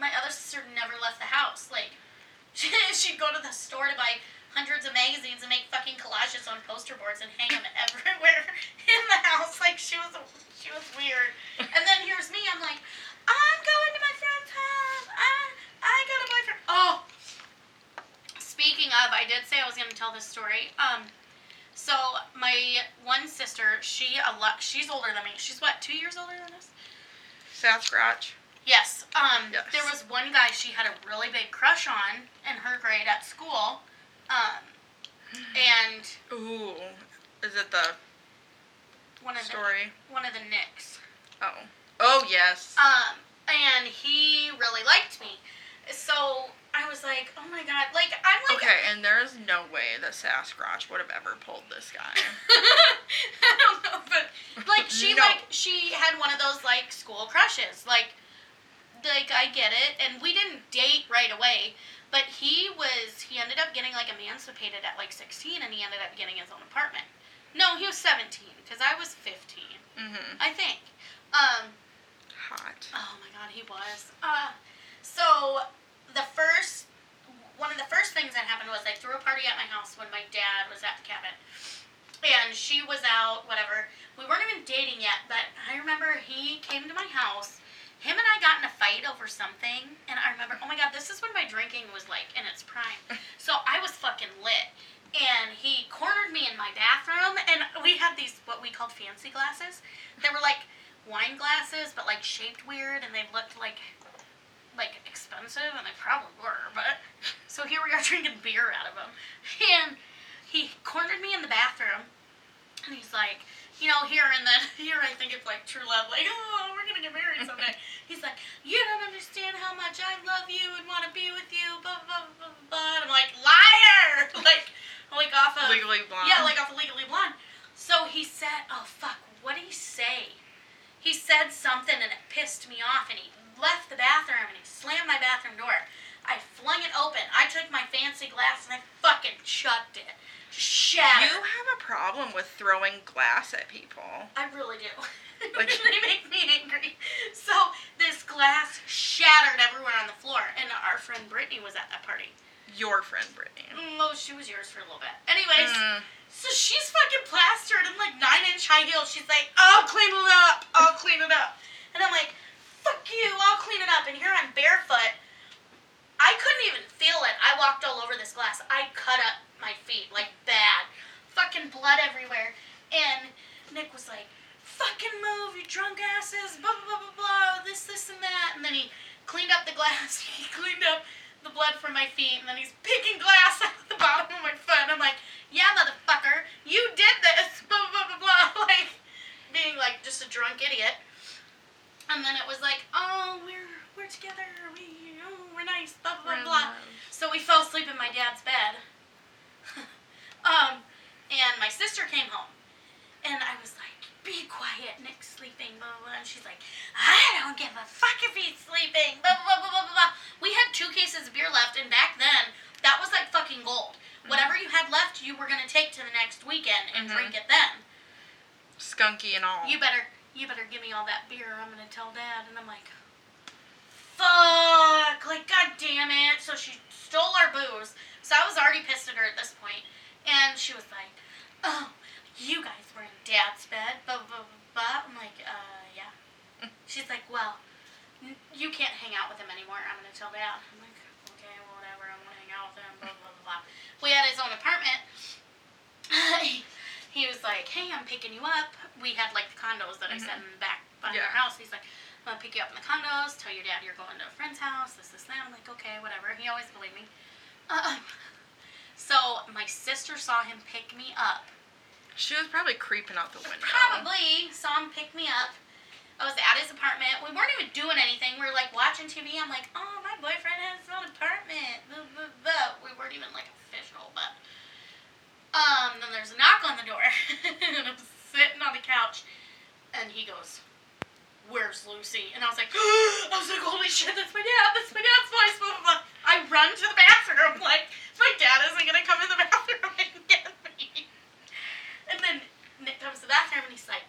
my other sister never left the house. Like, she, she'd go to the store to buy hundreds of magazines and make fucking collages on poster boards and hang them everywhere in the house. Like, she was she was weird. And then here's me. I'm like, I'm going to my friend's house. I I got a boyfriend. Oh. Speaking of, I did say I was going to tell this story. Um. So my one sister, she a lot, she's older than me. She's what, two years older than us? Sasquatch. Yes. Um, Yes. There was one guy she had a really big crush on in her grade at school. Um, and Ooh. Is it the one of story? the one of the Nick's. Oh. Oh, yes. Um, and he really liked me. So I was like, oh my god, like I'm like Okay, and there's no way that Sasquatch would have ever pulled this guy. I don't know, but like she No. like she had one of those like school crushes. Like like I get it, and we didn't date right away, but he was he ended up getting like emancipated at like 16 and he ended up getting his own apartment. No, he was 17 cuz I was 15, Mm-hmm. I think. Um Hot. Oh my god, he was. Uh, so the first, one of the first things that happened was I threw a party at my house when my dad was at the cabin, and she was out. Whatever. We weren't even dating yet, but I remember he came to my house. Him and I got in a fight over something, and I remember, oh my god, this is when my drinking was like in its prime. So I was fucking lit. And he cornered me in my bathroom, and we had these what we called fancy glasses. They were like wine glasses, but like shaped weird, and they looked like like expensive, and they probably were. But so here we are drinking beer out of them, and he cornered me in the bathroom, and he's like, you know, here and then here I think it's like true love, like oh we're gonna get married someday. he's like, you don't understand how much I love you and want to be with you, blah blah blah blah. And I'm like liar, like like off of Legally blonde. yeah, like off of Legally Blonde. So he said, oh fuck, what did he say? He said something and it pissed me off and he left the bathroom and he slammed my bathroom door. I flung it open. I took my fancy glass and I fucking chucked it. Shattered. You have a problem with throwing glass at people. I really do. Like- they make me angry. So this glass shattered everywhere on the floor, and our friend Brittany was at that party. Your friend Brittany. Oh, she was yours for a little bit. Anyways, Mm. so she's fucking plastered in like nine inch high heels. She's like, I'll clean it up. I'll clean it up. And I'm like, fuck you. I'll clean it up. And here I'm barefoot. I couldn't even feel it. I walked all over this glass. I cut up my feet like bad. Fucking blood everywhere. And Nick was like, fucking move, you drunk asses. Blah, blah, blah, blah, blah. This, this, and that. And then he cleaned up the glass. He cleaned up the blood from my feet. And then he's picking glass out of the bottom of my foot. And I'm like, yeah, motherfucker, you did this. Blah, blah, blah, blah. Like, being like just a drunk idiot. And then it was like, oh, we're we're together. We oh, we're nice. Blah blah blah. blah. So we fell asleep in my dad's bed. um, and my sister came home, and I was like, "Be quiet, Nick's sleeping." Blah blah. blah. And she's like, "I don't give a fuck if he's sleeping." Blah blah blah blah blah. blah. We had two cases of beer left, and back then that was like fucking gold. Whatever you had left, you were gonna take to the next weekend and Mhm. drink it then. Skunky and all. You better, you better give me all that beer. I'm gonna tell dad. And I'm like, fuck, like god damn it. So she stole our booze. So I was already pissed at her at this point, and she was like, oh, you guys were in dad's bed. Blah blah blah blah. I'm like, uh, yeah. She's like, well, n- you can't hang out with him anymore. I'm gonna tell dad. I'm like, okay, well, whatever. I'm gonna hang out with him. Blah blah blah. blah. We had his own apartment. he was like, "Hey, I'm picking you up." We had like the condos that I said in the back behind our house. He's like, I'm gonna pick you up in the condos. Tell your dad you're going to a friend's house. This, this, that. I'm like, okay, whatever. He always believed me. Um, so my sister saw him pick me up. She was probably creeping out the window. Probably saw him pick me up. I was at his apartment. We weren't even doing anything. We were like watching TV. I'm like, oh, my boyfriend has his own apartment. We weren't even like official, but. Um, then there's a knock on the door. and I'm sitting on the couch. And he goes, Where's Lucy? And I was like, I was like, holy shit, that's my dad. That's my dad's voice. Blah, blah, blah. I run to the bathroom. Like, my dad isn't to come in the bathroom and get me. And then Nick comes to the bathroom and he's like,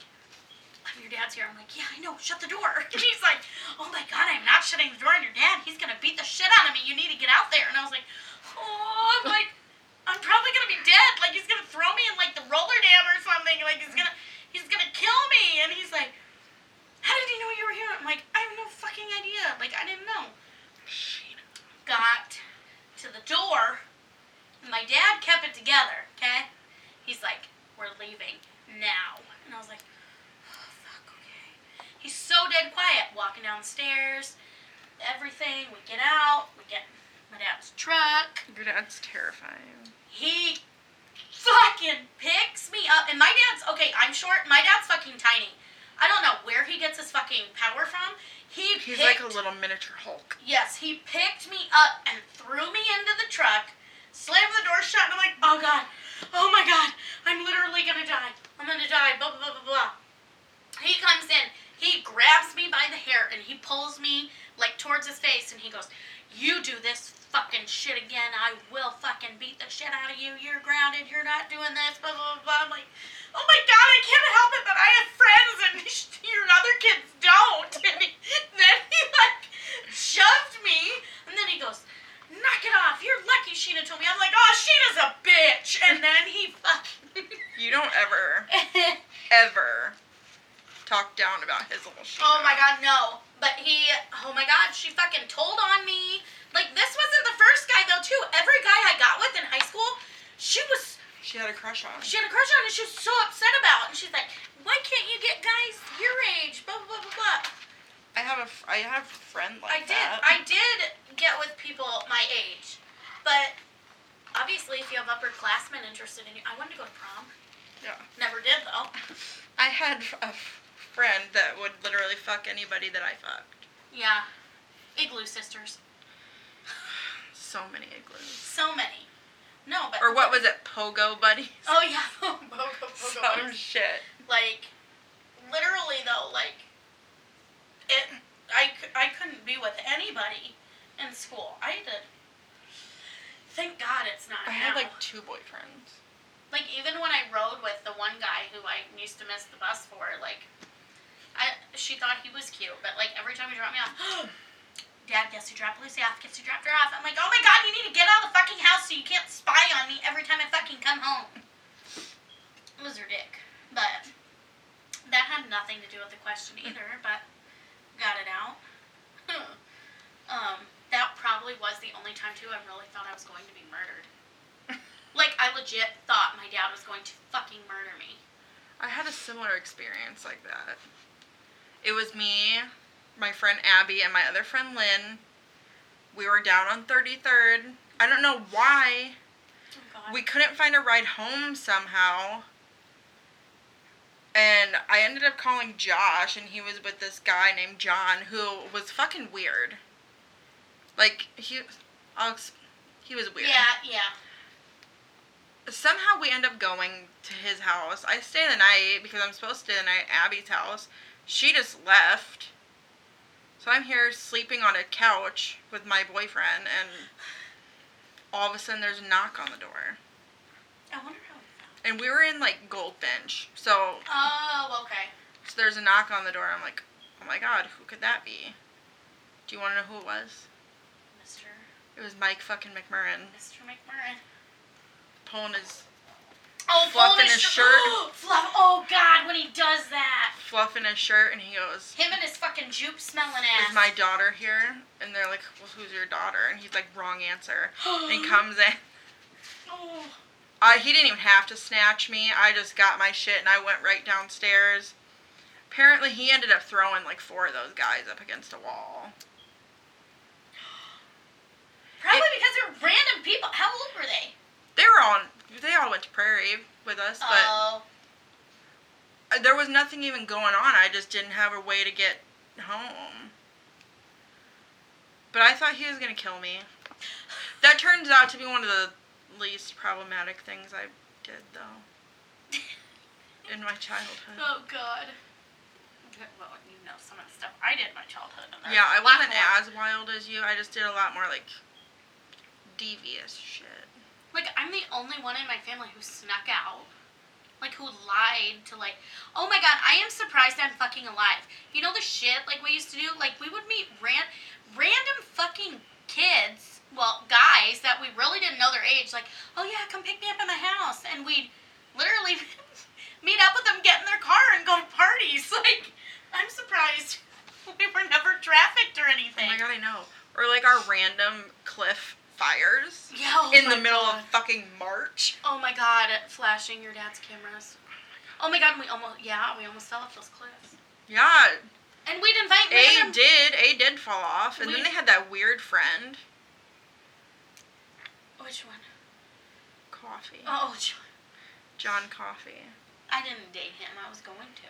your dad's here. I'm like, yeah, I know. Shut the door. And he's like, oh my god, I'm not shutting the door on your dad. He's gonna beat the shit out of me. You need to get out there. And I was like, oh, I'm like, I'm probably gonna be dead. Like he's gonna throw me in like the roller dam or something. Like he's gonna, he's gonna kill me. And he's like, how did he know you were here? I'm like, I have no fucking idea. Like I didn't know. Got to the door. And my dad kept it together. Okay. He's like, we're leaving now. And I was like, oh, fuck, okay. He's so dead quiet, walking down the stairs, everything. We get out, we get my dad's truck. Your dad's terrifying. He fucking picks me up. And my dad's, okay, I'm short. My dad's fucking tiny. I don't know where he gets his fucking power from. He He's picked, like a little miniature Hulk. Yes, he picked me up and threw me into the truck, slammed the door shut, and I'm like, oh god, oh my god, I'm literally gonna die. I'm gonna die, blah, blah, blah, blah, blah. He comes in, he grabs me by the hair, and he pulls me, like, towards his face, and he goes, you do this fucking shit again, I will fucking beat the shit out of you. You're grounded, you're not doing this, blah, blah, blah, blah. I'm like, oh my god, I can't help it that I have friends and your other kids don't. And he, then he, like, shoved me, and then he goes, knock it off. You're lucky Sheena told me. I'm like, oh, Sheena's a bitch. And then he fucking. You don't ever, ever talk down about his little shit. oh my god, no. But he, oh my god, she fucking told on me. Like, this wasn't the first guy, though, too. Every guy I got with in high school, she was, She had a crush on. she had a crush on and she was so upset about. And she's like, why can't you get guys your age? Blah, blah, blah, blah. Blah. I have a, I have a friend I like did. that. I did get with people my age, but obviously, if you have upperclassmen interested in you, I wanted to go to prom. Yeah. Never did though. I had a f- friend that would literally fuck anybody that I fucked. Yeah, igloo sisters. So many igloos. So many. No, but Or what was it? Pogo buddies? Oh yeah, Pogo, Bogo Some buddies. shit. Like, literally though, like, it. I, I couldn't be with anybody in school. I did. Thank God it's not I now. had like two boyfriends. like even when I rode with the one guy who I used to miss the bus for, like, I she thought he was cute, but like every time he dropped me off, Dad, guess who dropped Lucy off? Guess who dropped her off? I'm like, oh my God, you need to get out of the fucking house so you can't spy on me every time I fucking come home. It was her dick, but that had nothing to do with the question either. But got it out. um, that probably was the only time too I really thought I was going to be murdered. Like I legit thought my dad was going to fucking murder me. I had a similar experience like that. It was me, my friend Abby, and my other friend Lynn. We were down on 33rd. I don't know why. Oh. We couldn't find a ride home somehow. And I ended up calling Josh, and he was with this guy named John who was fucking weird. Like, he. I'll, he was weird. Yeah, yeah. somehow we end up going to his house. I stay the night because I'm supposed to stay the night at Abby's house. She just left. So I'm here sleeping on a couch with my boyfriend and all of a sudden there's a knock on the door. I wonder how. And we were in like Goldfinch. So, Oh, okay. so there's a knock on the door. I'm like, oh my god, who could that be? Do you want to know who it was? Mr. It was Mike fucking McMurrin Mr. McMurrin. pulling his Oh, Fluffing pulling his sh- shirt. Fluff. Oh God, when he does that. fluff in his shirt and he goes, Him and his fucking jupe smelling ass. is my daughter here? And they're like, well, who's your daughter? And he's like, wrong answer. And he comes in. Oh. Uh, he didn't even have to snatch me. I just got my shit and I went right downstairs. Apparently, he ended up throwing like four of those guys up against a wall. Probably because they're random people. How old were they? They were all they all went to Prairie with us, but Oh, there was nothing even going on. I just didn't have a way to get home. But I thought he was gonna kill me. That turns out to be one of the least problematic things I did, though, in my childhood. oh God. Well, you know some of the stuff I did in my childhood. And Yeah, I wasn't as wild as you. I just did a lot more like devious shit. Like I'm the only one in my family who snuck out. Like who lied to like oh my god, I am surprised I'm fucking alive. You know the shit like we used to do? Like we would meet ran random fucking kids, well, guys that we really didn't know their age, like, oh yeah, come pick me up at my house and we'd literally meet up with them, get in their car and go to parties. Like, I'm surprised we were never trafficked or anything. Oh my god, I know. Or like our random cliff fires Yeah, oh in the middle God. of fucking March. Oh my god, flashing your dad's cameras. Oh my god, we almost yeah, we almost fell off those cliffs. Yeah, And we'd invite A random did. A did fall off, and We- then they had that weird friend. Which one? Coffee. Oh, John. John Coffee. I didn't date him. I was going to.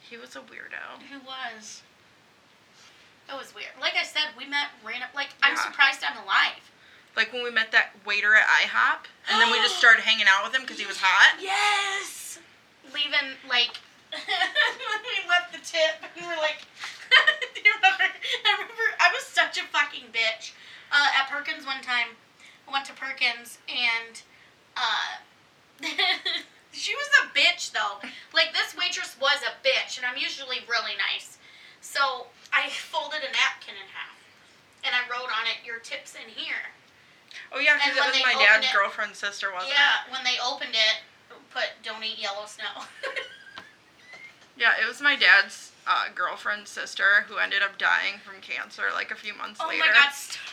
He was a weirdo. Who was? It was weird. Like I said, we met random. Like I'm surprised I'm alive. Like when we met that waiter at IHOP, and then we just started hanging out with him because he was hot. Yes. Leaving like. we left the tip and we're like. Do you remember? I remember I was such a fucking bitch. Uh, at Perkins one time, I went to Perkins and uh, she was a bitch though. Like this waitress was a bitch, and I'm usually really nice. So I folded a napkin in half, and I wrote on it, "Your tips in here." Oh yeah, because it was my dad's it- girlfriend's sister, wasn't it? yeah, when they opened it, put "Don't eat yellow snow." Yeah, it was my dad's uh, girlfriend's sister who ended up dying from cancer like a few months oh later. Oh my god! St-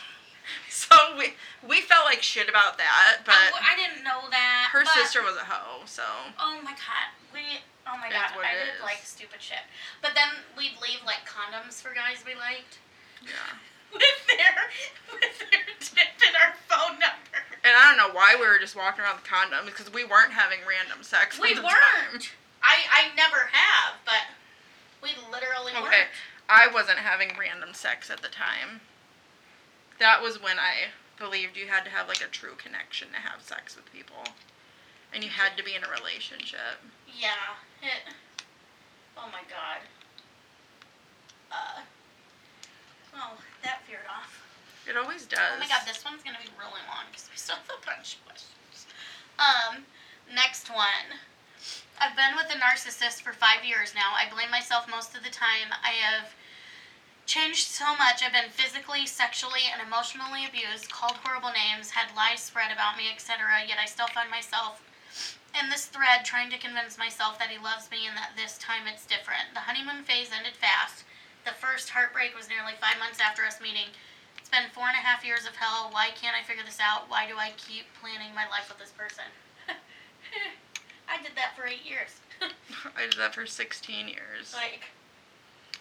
So we we felt like shit about that, but I, I didn't know that. her sister was a hoe, so Oh my god, we. Oh my god, I did is. like stupid shit. But then we'd leave like condoms for guys we liked. yeah. With their with their tip and our phone number. And I don't know why we were just walking around with condoms because we weren't having random sex. We the weren't. time. I I never have, but we literally Okay, weren't. I wasn't having random sex at the time. That was when I believed you had to have like a true connection to have sex with people, and you had to be in a relationship. Yeah. It, oh my god. Uh. Oh, that veered off. It always does. Oh my god, this one's gonna be really long because we still have a bunch of questions. Um, next one. I've been with a narcissist for five years now. I blame myself most of the time. I have changed so much. I've been physically, sexually, and emotionally abused, called horrible names, had lies spread about me, etc. Yet I still find myself in this thread trying to convince myself that he loves me and that this time it's different. The honeymoon phase ended fast. The first heartbreak was nearly five months after us meeting. It's been four and a half years of hell. Why can't I figure this out? Why do I keep planning my life with this person? I did that for eight years. I did that for 16 years. like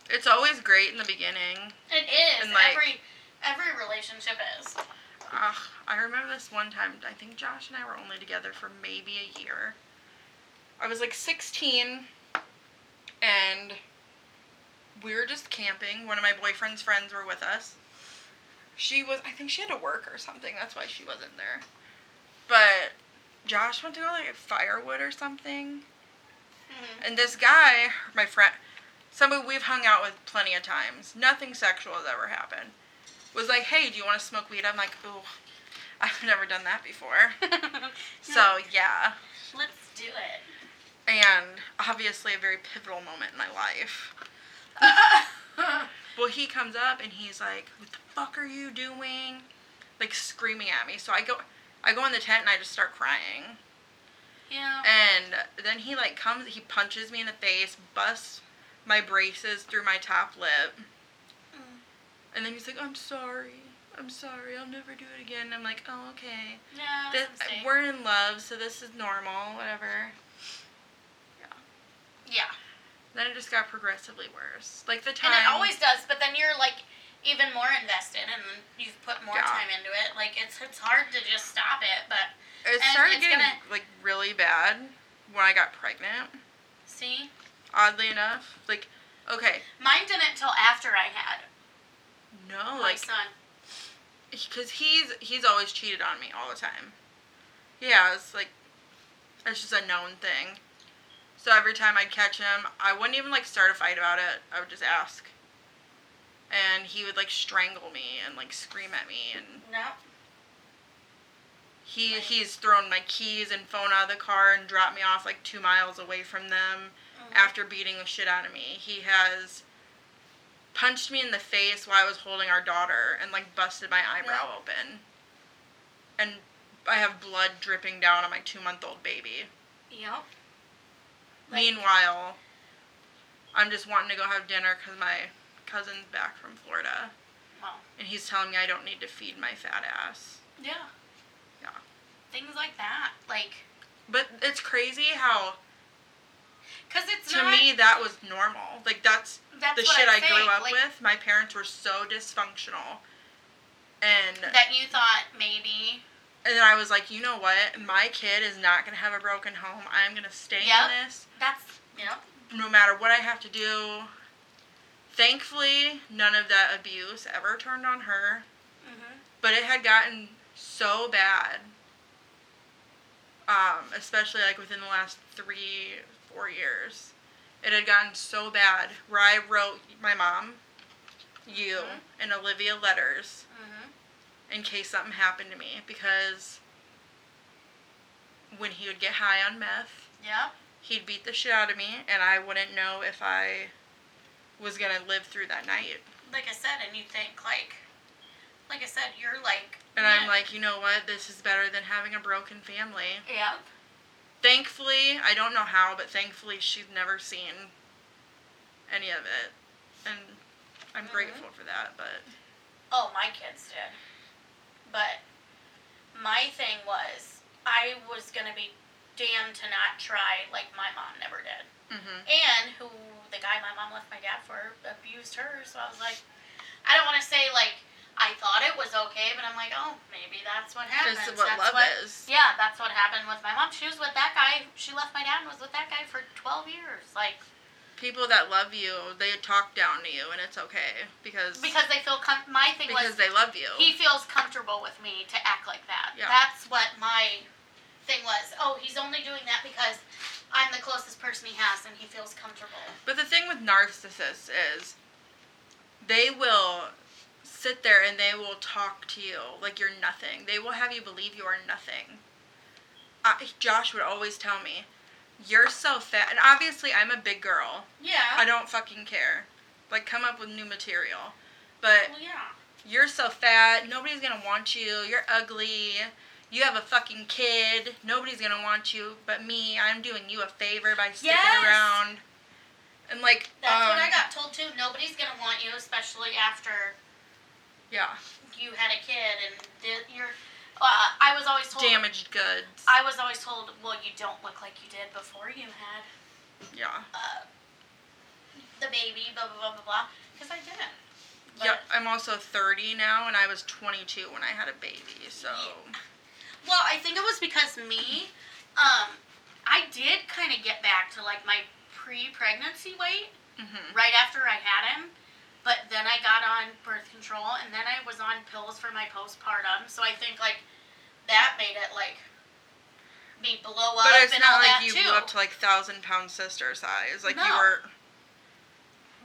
It's always great in the beginning. it is. And, like- every every relationship is. Ugh, I remember this one time. I think Josh and I were only together for maybe a year. I was like 16, and we were just camping. One of my boyfriend's friends were with us. She was, I think she had to work or something. That's why she wasn't there. But Josh went to go like firewood or something. Mhm. And this guy, my friend, somebody we've hung out with plenty of times, nothing sexual has ever happened, was like, hey, do you want to smoke weed? I'm like, ooh, I've never done that before. So, yeah. let's do it. And obviously, a very pivotal moment in my life. Well, he comes up and he's like, what the fuck are you doing? Like, screaming at me. So I go. I go in the tent and I just start crying. yeah. And then he like comes, he punches me in the face, busts my braces through my top lip, Mm. and then he's like, "I'm sorry, I'm sorry, I'll never do it again." I'm like, "Oh, okay. Yeah. This, that's a mistake. we're in love, so this is normal, whatever." Yeah. Yeah. Then it just got progressively worse. Like the time. And it always does, but then you're like even more invested and you've put more Yeah. time into it. Like it's it's hard to just stop it, but It started it's getting gonna- like really bad when I got pregnant. see, Oddly enough, like okay, mine didn't until after I had no, my like son. because he's he's always cheated on me all the time. He has like it's just a known thing. So every time I'd catch him, I wouldn't even like start a fight about it. I would just ask, and he would like strangle me and like scream at me and No. He Right. he's thrown my keys and phone out of the car and dropped me off like two miles away from them Mhm. after beating the shit out of me. He has punched me in the face while I was holding our daughter and like busted my eyebrow open. And I have blood dripping down on my two month old baby. Yep. Meanwhile, I'm just wanting to go have dinner because my cousin's back from Florida Well, and he's telling me I don't need to feed my fat ass. yeah. Yeah. Things like that, like, But it's crazy how cause it's to not. me that was normal. Like that's that's the shit I'm grew up like, with. My parents were so dysfunctional. And That you thought maybe. and then I was like, you know what? My kid is not gonna have a broken home. I'm gonna stay Yep. in this That's yep. no matter what I have to do. Thankfully, none of that abuse ever turned on her. Mhm. But it had gotten so bad. Um, especially like within the last three, four years. It had gotten so bad where I wrote my mom, you, Mhm. and Olivia letters Mhm. in case something happened to me because when he would get high on meth, Yep. He'd beat the shit out of me and I wouldn't know if I was gonna live through that night. Like I said, and you think like, like I said, you're like. And yeah. I'm like, you know what? This is better than having a broken family. Yep. Thankfully, I don't know how, but thankfully she's never seen any of it. And I'm Mhm. grateful for that, but Oh, my kids did. But my thing was, I was gonna be damned to not try like my mom never did. mhm. And who the guy my mom left my dad for abused her, so I was like, I don't want to say like I thought it was okay, but I'm like, oh, maybe that's what happens. This is what that's love what, is. Yeah, that's what happened with my mom. She was with that guy. She left my dad and was with that guy for 12 years. Like People that love you, they talk down to you and it's okay because because they feel com- my thing because was they love you. he feels comfortable with me to act like that. Yeah. That's what my thing was. Oh, he's only doing that because I'm the closest person he has and he feels comfortable. But the thing with narcissists is they will sit there and they will talk to you like you're nothing. They will have you believe you are nothing. I, Josh would always tell me, "You're so fat." And obviously, I'm a big girl. Yeah. I don't fucking care. Like come up with new material. But well, yeah. you're so fat, nobody's going to want you. You're ugly. You have a fucking kid. Nobody's going to want you but me. I'm doing you a favor by sticking Yes. around. And like That's um, what I got told too. Nobody's gonna want you, especially after Yeah. you had a kid and did your. Uh, I was always told. Damaged goods. I was always told, well, you don't look like you did before you had yeah. uh, the baby, blah blah blah blah blah. Because I didn't. But, Yep. I'm also 30 now, and I was 22 when I had a baby. So Well, I think it was because me, um, I did kind of get back to like my pre-pregnancy weight hmm right after I had him, but then I got on birth control and then I was on pills for my postpartum. So I think like that made it like me blow up But it's not like you too. blew up to like thousand pound sister size. Like you were.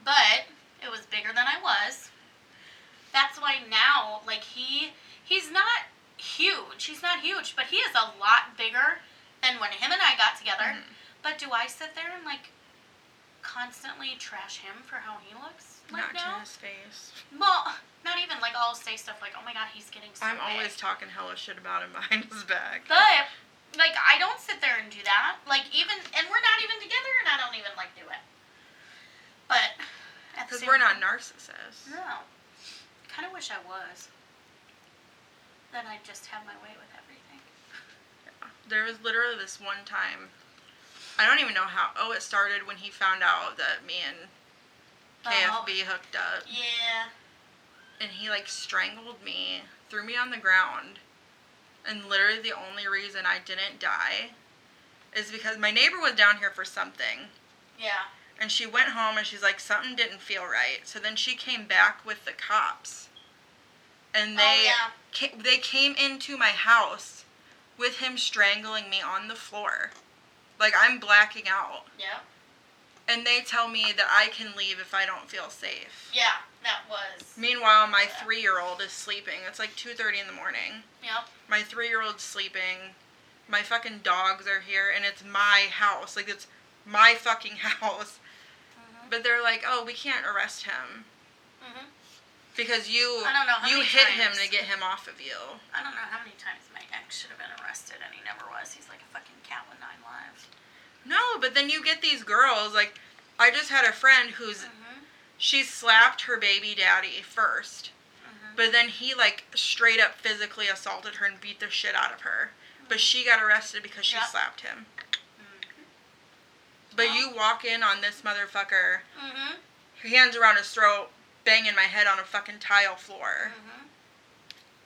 but it was bigger than I was. That's why now, like he, he's not huge. He's not huge, but he is a lot bigger than when him and I got together. Mhm. But do I sit there and like constantly trash him for how he looks? Like Not to his face. Well, not even like I'll say stuff like, "Oh my god, he's getting so I'm big." always talking hella shit about him behind his back. But like I don't sit there and do that. Like even and we're not even together and I don't even like do it. But Because we're not narcissists. No. Kind of wish I was. Then I'd just have my way with everything. There was literally this one time I don't even know how. Oh, it started when he found out that me and Oh. KFB hooked up, Yeah. and he like strangled me, threw me on the ground, and literally the only reason I didn't die is because my neighbor was down here for something. Yeah. And she went home and she's like, something didn't feel right. So then she came back with the cops. And they. oh they yeah. Ca- they came into my house with him strangling me on the floor. Like I'm blacking out. Yeah. And they tell me that I can leave if I don't feel safe. Yeah. That was. Meanwhile, my Yeah. 3-year-old is sleeping. It's like 2:30 in the morning. Yep. My 3-year-old's sleeping. My fucking dogs are here and it's my house. Like it's my fucking house. Mhm. But they're like, "Oh, we can't arrest him." Mhm. Because you I don't know how you many hit him to get him off of you. I don't know how many times my ex should have been arrested and he never was. He's like a fucking cat with nine lives. No, but then you get these girls like I just had a friend who's Mhm. she slapped her baby daddy first, Mhm. but then he like straight up physically assaulted her and beat the shit out of her. But she got arrested because she Yeah. slapped him. Mhm. But you walk in on this motherfucker, Mhm. hands around his throat, banging my head on a fucking tile floor, Mhm.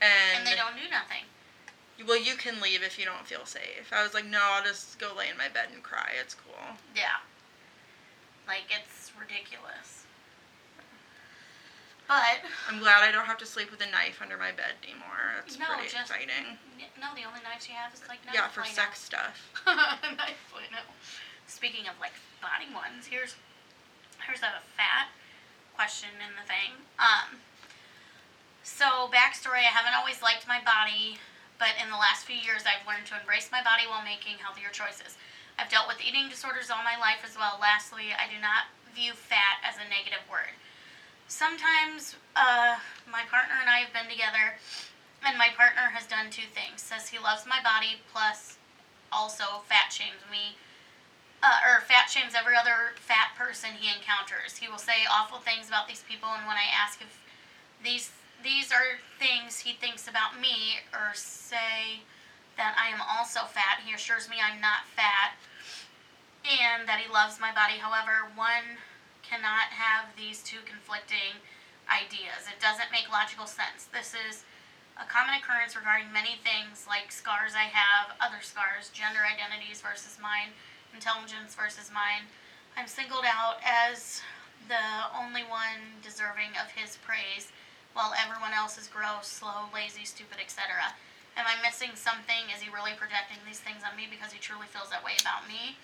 and, And they don't do nothing. well, you can leave if you don't feel safe. I was like, no, I'll just go lay in my bed and cry. It's cool. Yeah. Like it's ridiculous. But I'm glad I don't have to sleep with a knife under my bed anymore. That's No, pretty just- exciting. no, the only knives you have is like knife Yeah, for sex stuff. knife play now. Speaking of like body ones, here's here's a fat question in the thing. Um. So backstory: I haven't always liked my body, but in the last few years, I've learned to embrace my body while making healthier choices. I've dealt with eating disorders all my life as well. Lastly, I do not view fat as a negative word. Sometimes uh, my partner and I have been together, and my partner has done two things. Says he loves my body, plus also fat shames me, uh, or fat shames every other fat person he encounters. He will say awful things about these people, and when I ask if these these are things he thinks about me, or say that I am also fat, he assures me I'm not fat, and that he loves my body. However, one cannot have these two conflicting ideas. It doesn't make logical sense. This is a common occurrence regarding many things like scars I have, other scars, gender identities versus mine, intelligence versus mine. I'm singled out as the only one deserving of his praise, while everyone else is gross, slow, lazy, stupid, etc. Am I missing something? Is he really projecting these things on me because he truly feels that way about me?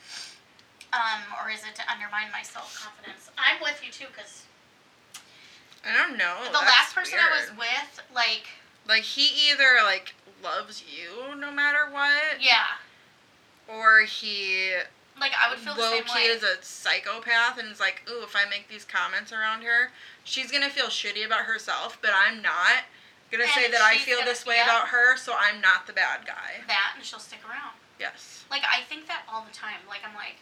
Um, or is it to undermine my self confidence? I'm with you too, because I don't know. the last person I was with, like, like he either like loves you no matter what, yeah, or he like I would feel the same key way. is a psychopath and it's like, ooh, if I make these comments around her, she's gonna feel shitty about herself, but I'm not gonna say that I feel gonna- this way yeah. about her, so I'm not the bad guy. that, and she'll stick around. Yes. Like I think that all the time. Like I'm like,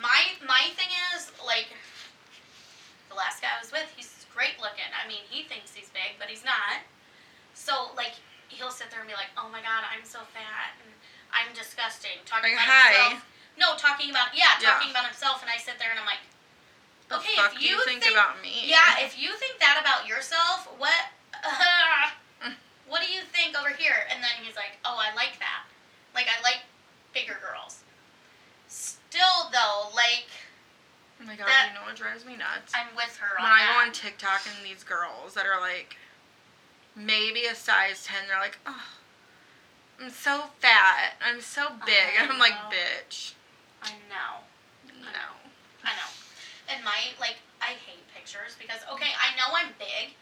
my my thing is like, the last guy I was with, he's great looking. I mean, he thinks he's big, but he's not. So like, he'll sit there and be like, "Oh my god, I'm so fat and I'm disgusting." Talking Like, about hi. himself. No, talking about yeah, Yeah. talking about himself, and I sit there and I'm like, okay, fuck if you you think, think- about me? yeah, if you think that about yourself, what? what do you think over here? And then he's like, oh, I like that. Like I like bigger girls. Still though, like oh my god, that- you know what drives me nuts? I'm with her on when I go on TikTok and these girls that are like maybe a size 10, they're like, oh, I'm so fat. I'm so big. And I'm like, bitch. I know. No. I know. I know. And my like I hate pictures because okay, I know I'm big,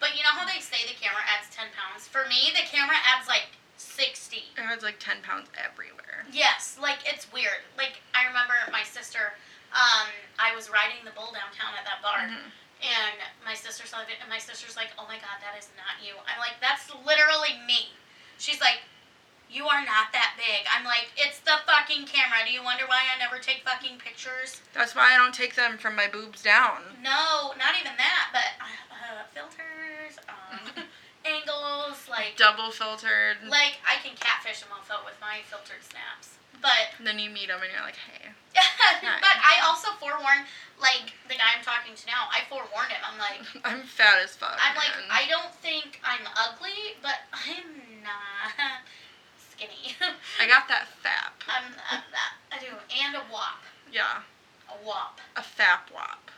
but you know how they say the camera adds ten pounds? For me, the camera adds like sixty. It adds like 10 pounds everywhere. Yes, like it's weird. Like I remember my sister, um, I was riding the bull downtown at that bar, Mhm. and my sister saw it, and my sister's like, "Oh my god, that is not you." I'm like, "That's literally me." She's like, "You are not that big." I'm like, "It's the fucking camera. Do you wonder why I never take fucking pictures?" That's why I don't take them from my boobs down. No, not even that, but uh, filters, um, angles, like, Double filtered. like I can catfish a mofo with my filtered snaps. But then you meet them and you're like, hey. but I also forewarned, like the guy I'm talking to now. I forewarned him. I'm like, I'm fat as fuck. I'm like. I don't think I'm ugly, but I'm not skinny. I got that fap. I'm, I'm that. I do, and a wop, Yeah, a wop. a fap wop.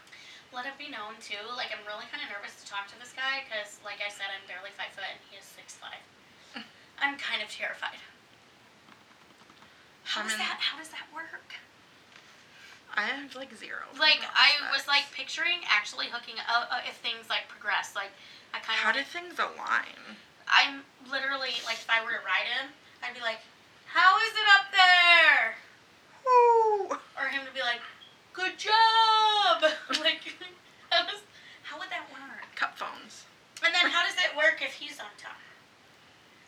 Let it be known too. Like I'm really kind of nervous to talk to this guy because, like I said, I'm barely five foot and he is six five. I'm kind of terrified. How I'm does in- that? How does that work? I have like zero. Like I was like picturing actually hooking up uh, if things like progress. Like I kind of. How did things align? I'm literally like if I were to ride him, I'd be like, "How is it up there?" Woo! Or him to be like, "Good job." like, how does how would that work? Cup phones. And then how does it work if he's on top?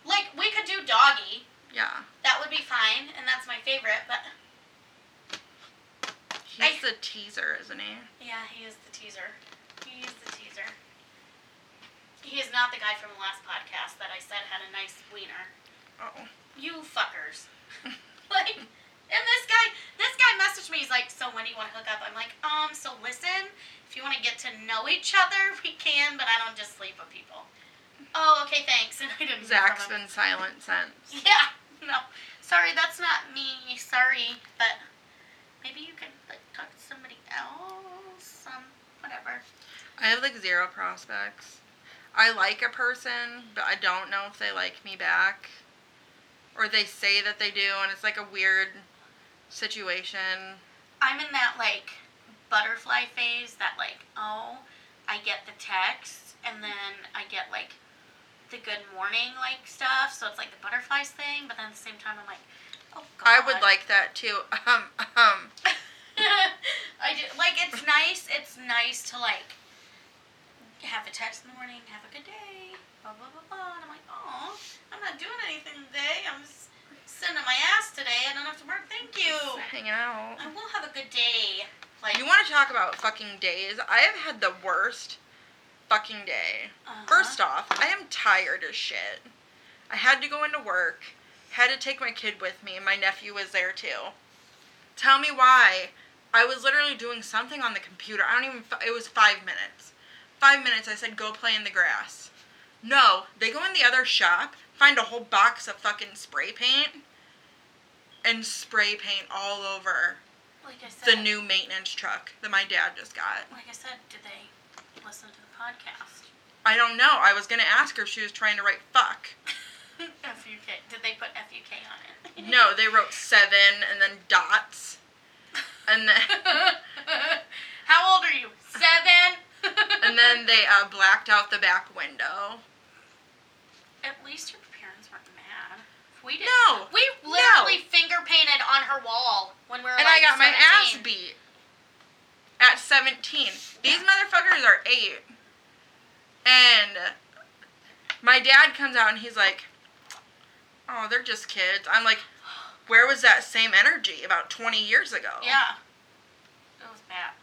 Like we could do doggy. Yeah. That would be fine, and that's my favorite. But He's I- the teaser, isn't he? yeah, he is the teaser. He is the teaser. He is not the guy from the last podcast that I said had a nice wiener. Oh. You fuckers. like, and this guy, this guy messaged me. He's like, "So when do you want to hook up?" I'm like, "Um, so listen, if you want to get to know each other, we can, but I don't just sleep with people." Oh, okay, thanks. And I didn't. Zach's been silent since. Yeah, no, sorry, that's not me. Sorry, but maybe you could like talk to somebody else. Um, whatever. I have like zero prospects. I like a person, but I don't know if they like me back. Or they say that they do, and it's like a weird situation. I'm in that like butterfly phase that like, oh, I get the text and then I get like the good morning like stuff. So it's like the butterflies thing, but then at the same time I'm like, oh god. I would like that too. Um, um, I do, like it's nice. It's nice to like have a text in the morning, have a good day, blah blah blah blah. And I'm like, I'm not doing anything today. I'm just sitting on my ass today. I don't have to work. Thank you. hanging out. I will have a good day. Like You want to talk about fucking days? I have had the worst fucking day. uh-huh. First off, I am tired as shit. I had to go into work, had to take my kid with me, and my nephew was there too. Tell me why. I was literally doing something on the computer. I don't even, it was five minutes. Five minutes, I said, go play in the grass. No, they go in the other shop, find a whole box of fucking spray paint, and spray paint all over like I said, the new maintenance truck that my dad just got. Like I said, did they listen to the podcast? I don't know. I was gonna ask her if she was trying to write fuck. FUK. Did they put FUK on it? No, they wrote seven and then dots. And then How old are you? Seven. and then they uh, blacked out the back window. At least her parents weren't mad. We did. No. We literally finger painted on her wall when we were And like I got my ass beat at 17. These motherfuckers are 8. And my dad comes out and he's like, "Oh, they're just kids." I'm like, "Where was that same energy about 20 years ago?" Yeah. It was bad.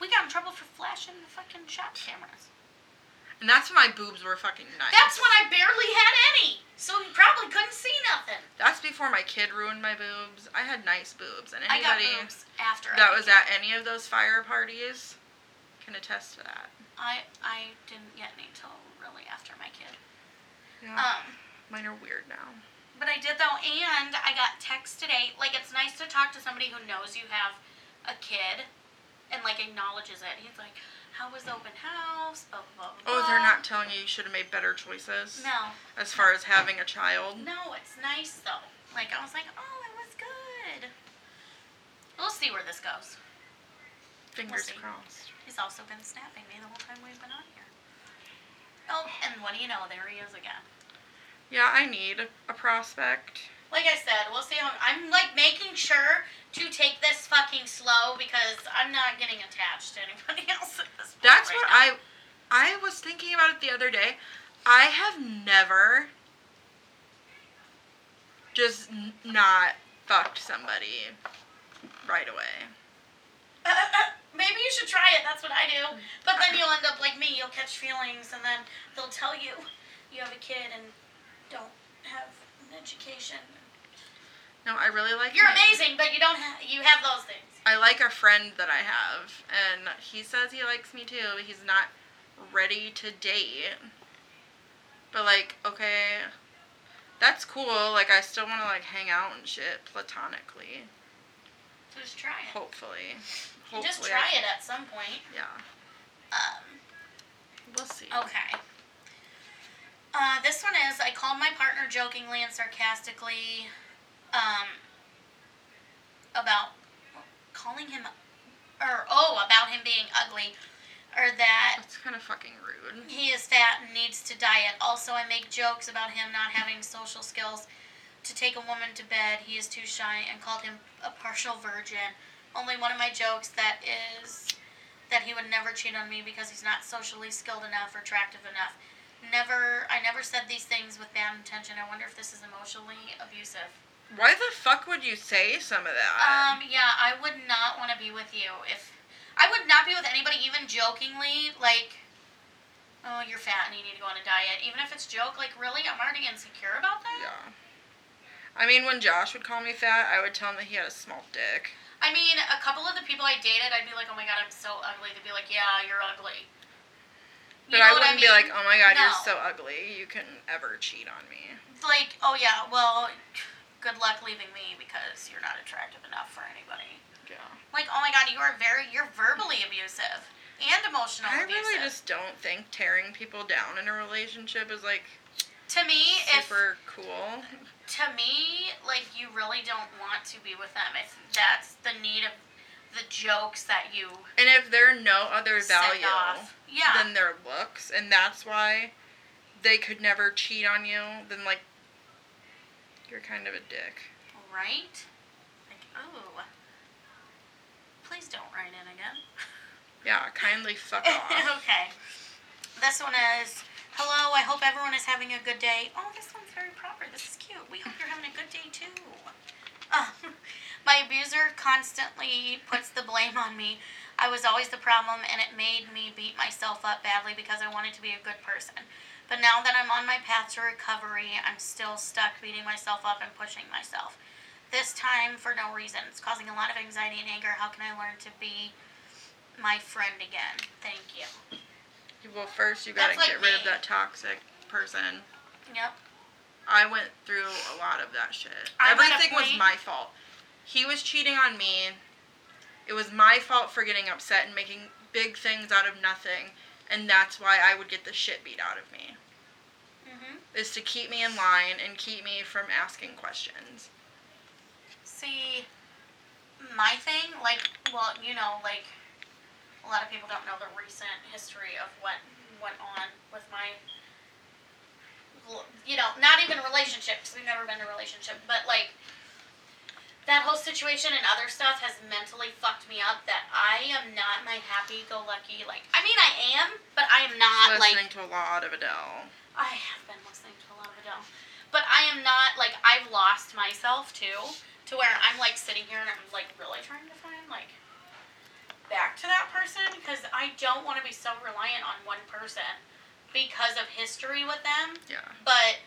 We got in trouble for flashing the fucking shop cameras. And that's when my boobs were fucking nice. That's when I barely had any. So you probably couldn't see nothing. That's before my kid ruined my boobs. I had nice boobs, and I got anybody boobs after. That was at any of those fire parties can attest to that. I I didn't get any till really after my kid. Yeah, Um, mine are weird now. but I did though, and I got text today. Like it's nice to talk to somebody who knows you have a kid, and like acknowledges it. He's like, "How was the open house?" Blah blah blah. blah. Oh, they're not telling you you should have made better choices No, as far as having a child. no, it's nice though. Like I was like, "Oh, it was good." We'll see where this goes. Fingers see. crossed. He's also been snapping me the whole time we've been on here. Oh, and what do you know? There he is again. Yeah, I need a prospect. Like I said, we'll see how I'm like making sure to take this fucking slow because I'm not getting attached to anybody else at this point. That's right what now. I I was thinking about it the other day. I have never just not fucked somebody right away. Maybe you should try it. That's what I do. But then you'll end up like me. You'll catch feelings, and then they'll tell you you have a kid and don't have education. No, I really like You're my- amazing, but you don't. Ha- you have those things. I like a friend that I have, and he says he likes me too. But he's not ready to date. But like, okay, that's cool. Like, I still want to like hang out and shit platonically. Just try it. Hopefully. You just Hopefully try it at some point. Yeah, Um, we'll see. okay. Uh, this one is I called my partner jokingly and sarcastically um, about calling him, or oh, about him being ugly, or that That's kind of fucking rude. he is fat and needs to diet. Also, I make jokes about him not having social skills to take a woman to bed. He is too shy and called him a partial virgin. Only one of my jokes that is that he would never cheat on me because he's not socially skilled enough or attractive enough. Never, I never said these things with bad intention. I wonder if this is emotionally abusive. Why the fuck would you say some of that? Um, yeah, I would not want to be with you if I would not be with anybody, even jokingly, like, oh, you're fat and you need to go on a diet. Even if it's joke, like, really, I'm already insecure about that. yeah. I mean, when Josh would call me fat, I would tell him that he had a small dick. I mean, a couple of the people I dated, I'd be like, oh my god, I'm so ugly. They'd be like, yeah, you're ugly. You But I wouldn't be mean? like, oh my god, you're so ugly. You can ever cheat on me. like, oh yeah, well, good luck leaving me because you're not attractive enough for anybody. Yeah. Like, oh my god, you are very, you're verbally abusive and emotional I abusive. really just don't think tearing people down in a relationship is like to me, if super cool. to me, like you really don't want to be with them if that's the need of the jokes that you And if they're no other value off. Yeah. than their looks, and that's why they could never cheat on you, then like you're kind of a dick. right? Like, oh. Please don't write in again. Yeah, kindly fuck off. okay. This one is Hello, I hope everyone is having a good day. Oh, this one's very proper. This is cute. We hope you're having a good day too. Uh, my abuser constantly puts the blame on me. I was always the problem, and it made me beat myself up badly because I wanted to be a good person. But now that I'm on my path to recovery, I'm still stuck beating myself up and pushing myself. This time for no reason. It's causing a lot of anxiety and anger. How can I learn to be my friend again? Thank you. Well, first you gotta like get rid of that toxic person. Yep. I went through a lot of that shit. A Everything was my fault. He was cheating on me. It was my fault for getting upset and making big things out of nothing. And that's why I would get the shit beat out of me. Mhm. Is to keep me in line and keep me from asking questions. See, my thing, like, well, you know, like, a lot of people don't know the recent history of what went on with my, you know, not even relationships. We've never been in a relationship, but like, that whole situation and other stuff has mentally fucked me up. That I am not my happy-go-lucky. Like, I mean, I am, but I am not like. Listening to a lot of Adele. I have been listening to a lot of Adele. But I am not like I've lost myself too, to where I'm like sitting here and I'm like really trying to find like back to that person because I don't want to be so reliant on one person because of history with them. Yeah. But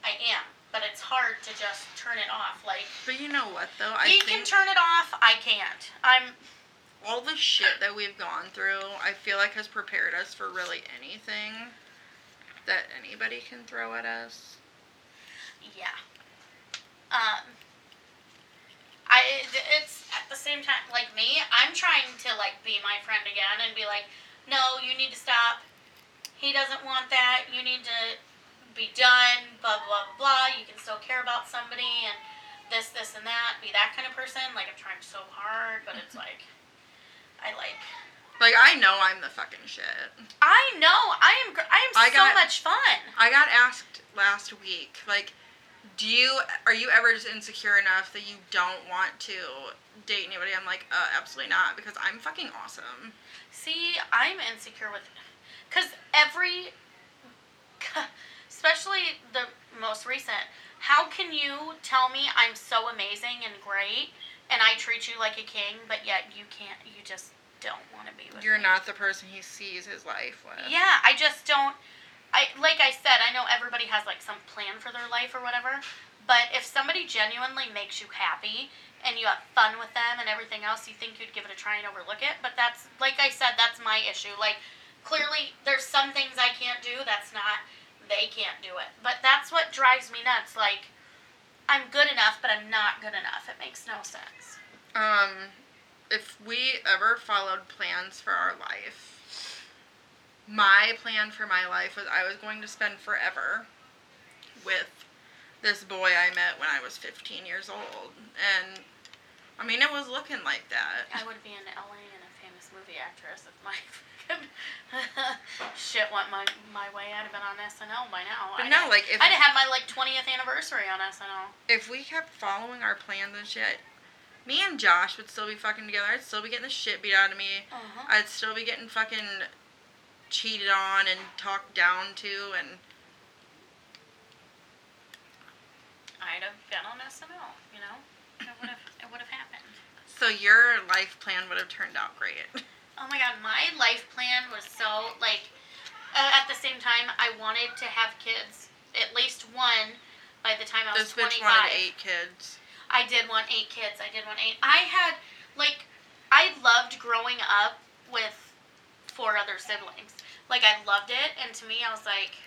I am. But it's hard to just turn it off. Like But you know what though? I he can turn it off, I can't. I'm all the shit that we've gone through, I feel like has prepared us for really anything that anybody can throw at us. Yeah. Um. I it's at the same time like me. I'm trying to like be my friend again and be like, no, you need to stop. He doesn't want that. You need to be done. Blah blah blah. blah. You can still care about somebody and this this and that. Be that kind of person. Like I'm trying so hard, but it's like I like. Like I know I'm the fucking shit. I know. I am. I am I so much fun. I got asked last week, like, do you are you ever just insecure enough that you don't want to date anybody? I'm like, uh, absolutely not, because I'm fucking awesome. See, I'm insecure with, because every, especially the most recent. How can you tell me I'm so amazing and great, and I treat you like a king, but yet you can't? You just don't want to be with You're me. not the person he sees his life with. Yeah, I just don't. I like I said, I know everybody has like some plan for their life or whatever, But if somebody genuinely makes you happy and you have fun with them and everything else, you think you'd give it a try and overlook it. But that's, like I said, that's my issue. Like, clearly, there's some things I can't do. That's not, they can't do it. But that's what drives me nuts. Like, I'm good enough, but I'm not good enough. It makes no sense. Um, if we ever followed plans for our life, my plan for my life was I was going to spend forever with this boy I met when I was 15 years old. And I mean, it was looking like that. I would be in LA and a famous movie actress if my shit went my my way. I'd have been on SNL by now. But I'd no, have- like if I'd have had my like 20th anniversary on SNL. if we kept following our plans and shit, me and Josh would still be fucking together. I'd still be getting the shit beat out of me. Uh-huh. I'd still be getting fucking cheated on and talked down to and I'd have been on SNL. You know, it would have it would have happened. so your life plan would have turned out great. Oh my god, my life plan was so like. Uh, at the same time, I wanted to have kids, at least one, by the time I was This bitch 25. wanted eight kids. I did want eight kids. I did want eight. I had like I loved growing up with four other siblings. Like I loved it, and to me, I was like,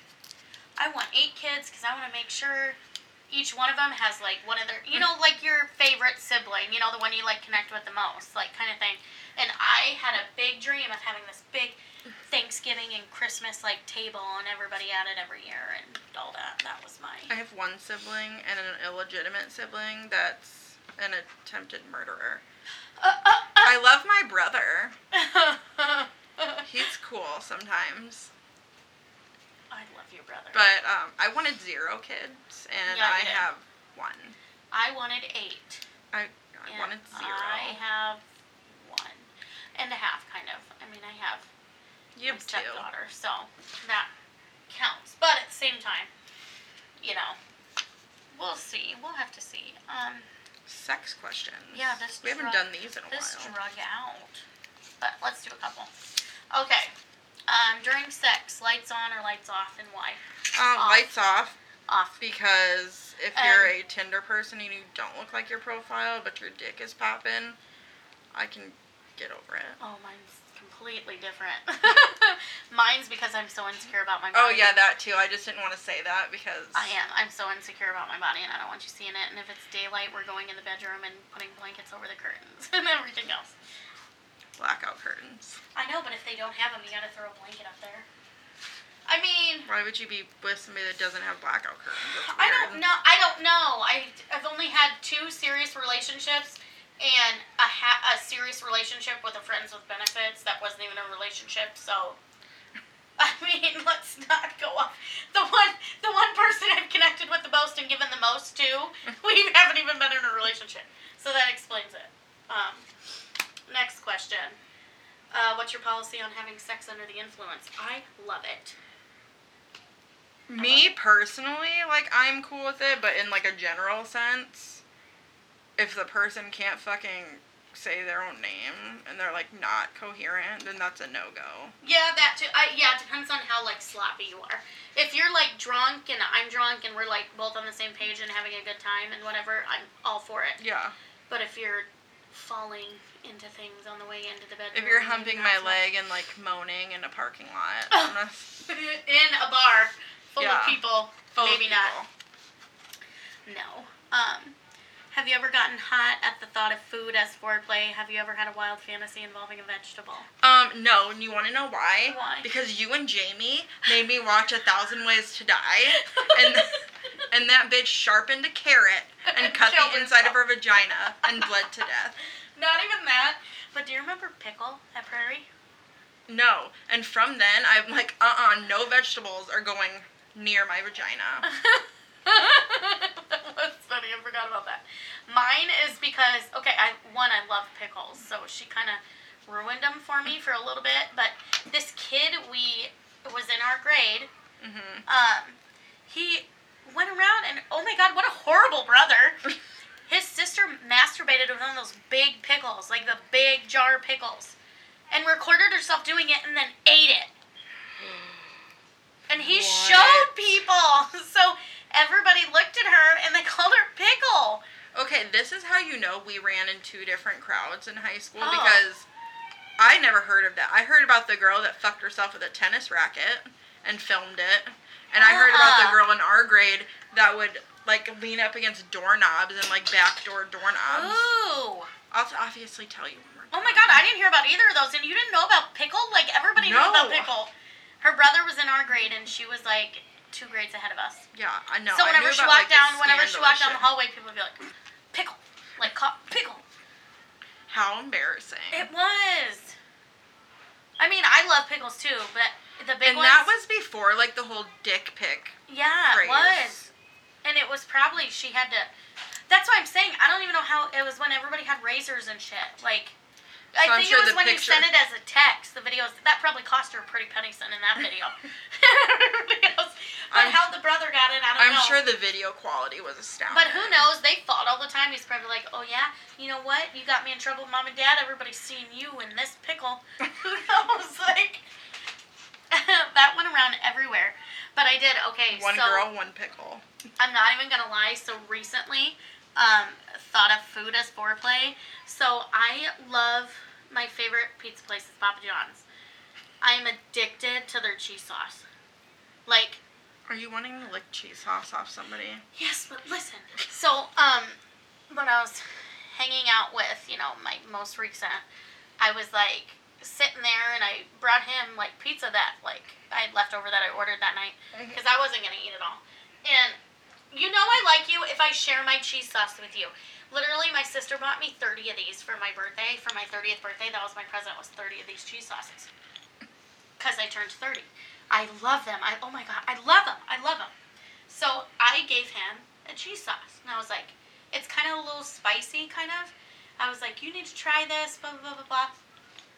I want eight kids because I want to make sure each one of them has like one of their, you know, like your favorite sibling, you know, the one you like connect with the most, like kind of thing. And I had a big dream of having this big Thanksgiving and Christmas like table and everybody at it every year and all that. That was my. I have one sibling and an illegitimate sibling that's an attempted murderer. Uh, uh, I love my brother. uh. He's cool sometimes. I love your brother. But um, I wanted zero kids, and Yeah, I did. have one. I wanted eight. I and wanted zero. I have and a half, kind of. I mean, I have you my stepdaughter, so that counts. But at the same time, you know, we'll see. We'll have to see. Um, Sex questions. Yeah, this We haven't drug- done these in a this while. drug out. But let's do a couple. Okay. Um, during sex, lights on or lights off, and why? Um, Off. lights off Off. because if Um, you're a Tinder person and you don't look like your profile, but your dick is popping, I can get over it. Oh, mine's completely different. mine's because I'm so insecure about my Oh yeah, that too. I just didn't want to say that because I am. I'm so insecure about my body, and I don't want you seeing it. And if it's daylight, we're going in the bedroom and putting blankets over the curtains and everything else. blackout curtains. I know, but if they don't have them, you gotta throw a blanket up there. I mean, Why would you be with somebody that doesn't have blackout curtains? I don't know. I don't know. I I've only had two serious relationships and a ha- a serious relationship with a friends with benefits that wasn't even a relationship. So, I mean, let's not go off. The one the one person I've connected with the most and given the most to, we haven't even been in a relationship. So that explains it. Um, next question. Uh, what's your policy on having sex under the influence? I love it. Me personally, like I'm cool with it, but in like a general sense, if the person can't fucking say their own name and they're like not coherent, then that's a no go. Yeah, that too. I yeah, it depends on how like sloppy you are. If you're like drunk and I'm drunk and we're like both on the same page and having a good time and whatever, I'm all for it. Yeah. But if you're falling into things on the way into the bedroom, If you're humping my much. leg and like moaning in a parking lot, Oh. In a bar full Yeah. of people, full of maybe not. No. Um, have you ever gotten hot at the thought of food as foreplay? Have you ever had a wild fantasy involving a vegetable? Um, no, and you want to know why? Why? Because you and Jamie made me watch A Thousand Ways to Die, and and that bitch sharpened a carrot and cut the inside of her vagina and bled to death. Not even that. But do you remember Pickle at Prairie? No, and from then I'm like, uh, uh no vegetables are going near my vagina. that was funny. I forgot about that. Mine is because okay, I one I love pickles, so she kind of ruined them for me for a little bit. But this kid we was in our grade. hmm Um, he went around and oh my god, what a horrible brother. His sister masturbated with one of those big pickles, like the big jar pickles, and recorded herself doing it and then ate it. And he What? showed people. So everybody looked at her and they called her Pickle. Okay, this is how you know we ran in two different crowds in high school Oh. because I never heard of that. I heard about the girl that fucked herself with a tennis racket and filmed it. And I heard about the Uh-uh. girl in our grade that would like lean up against doorknobs and like backdoor doorknobs. Ooh. I'll obviously tell you. Oh my god, I didn't hear about either of those, and you didn't know about Pickle? Like everybody knew No. about Pickle. Her brother was in our grade, and she was like two grades ahead of us. Yeah, I know. so I whenever she walked like, down, whenever she walked down the hallway, people would be like, "Pickle," like "Pickle." How embarrassing. It was. I mean, I love pickles too, but the big and ones. that was before like the whole dick pic. yeah, craze. it was, and it was probably she had to. That's why I'm saying I don't even know how it was when everybody had Razrs and shit. Like, I So think sure it was when picture- you sent it as a text. The videos that probably cost her a pretty penny cent in that video. But I'm- how the brother got it, I don't know. I'm sure the video quality was astounding. But who knows? They fought all the time. He's probably like, "Oh yeah, you know what? You got me in trouble mom and dad. Everybody's seeing you in this pickle." who knows? Like that went around everywhere. But I did okay. One so girl, one pickle. I'm not even gonna lie. So recently, um, thought of food as foreplay. So I love my favorite pizza place is Papa John's. I'm addicted to their cheese sauce. Like Are you wanting to lick cheese sauce off somebody? Yes, but listen. So, um, when I was hanging out with, you know, my most recent, I was like sitting there and I brought him like pizza that like I had left over that I ordered that night because I wasn't gonna eat it all. And you know I like you if I share my cheese sauce with you. Literally, my sister bought me 30 of these for my birthday. For my 30th birthday, that was my present was 30 of these cheese sauces. Cause I turned 30. I love them. I oh my god, I love them. I love them. So I gave him a cheese sauce, and I was like, it's kind of a little spicy, kind of. I was like, you need to try this, blah blah blah blah blah.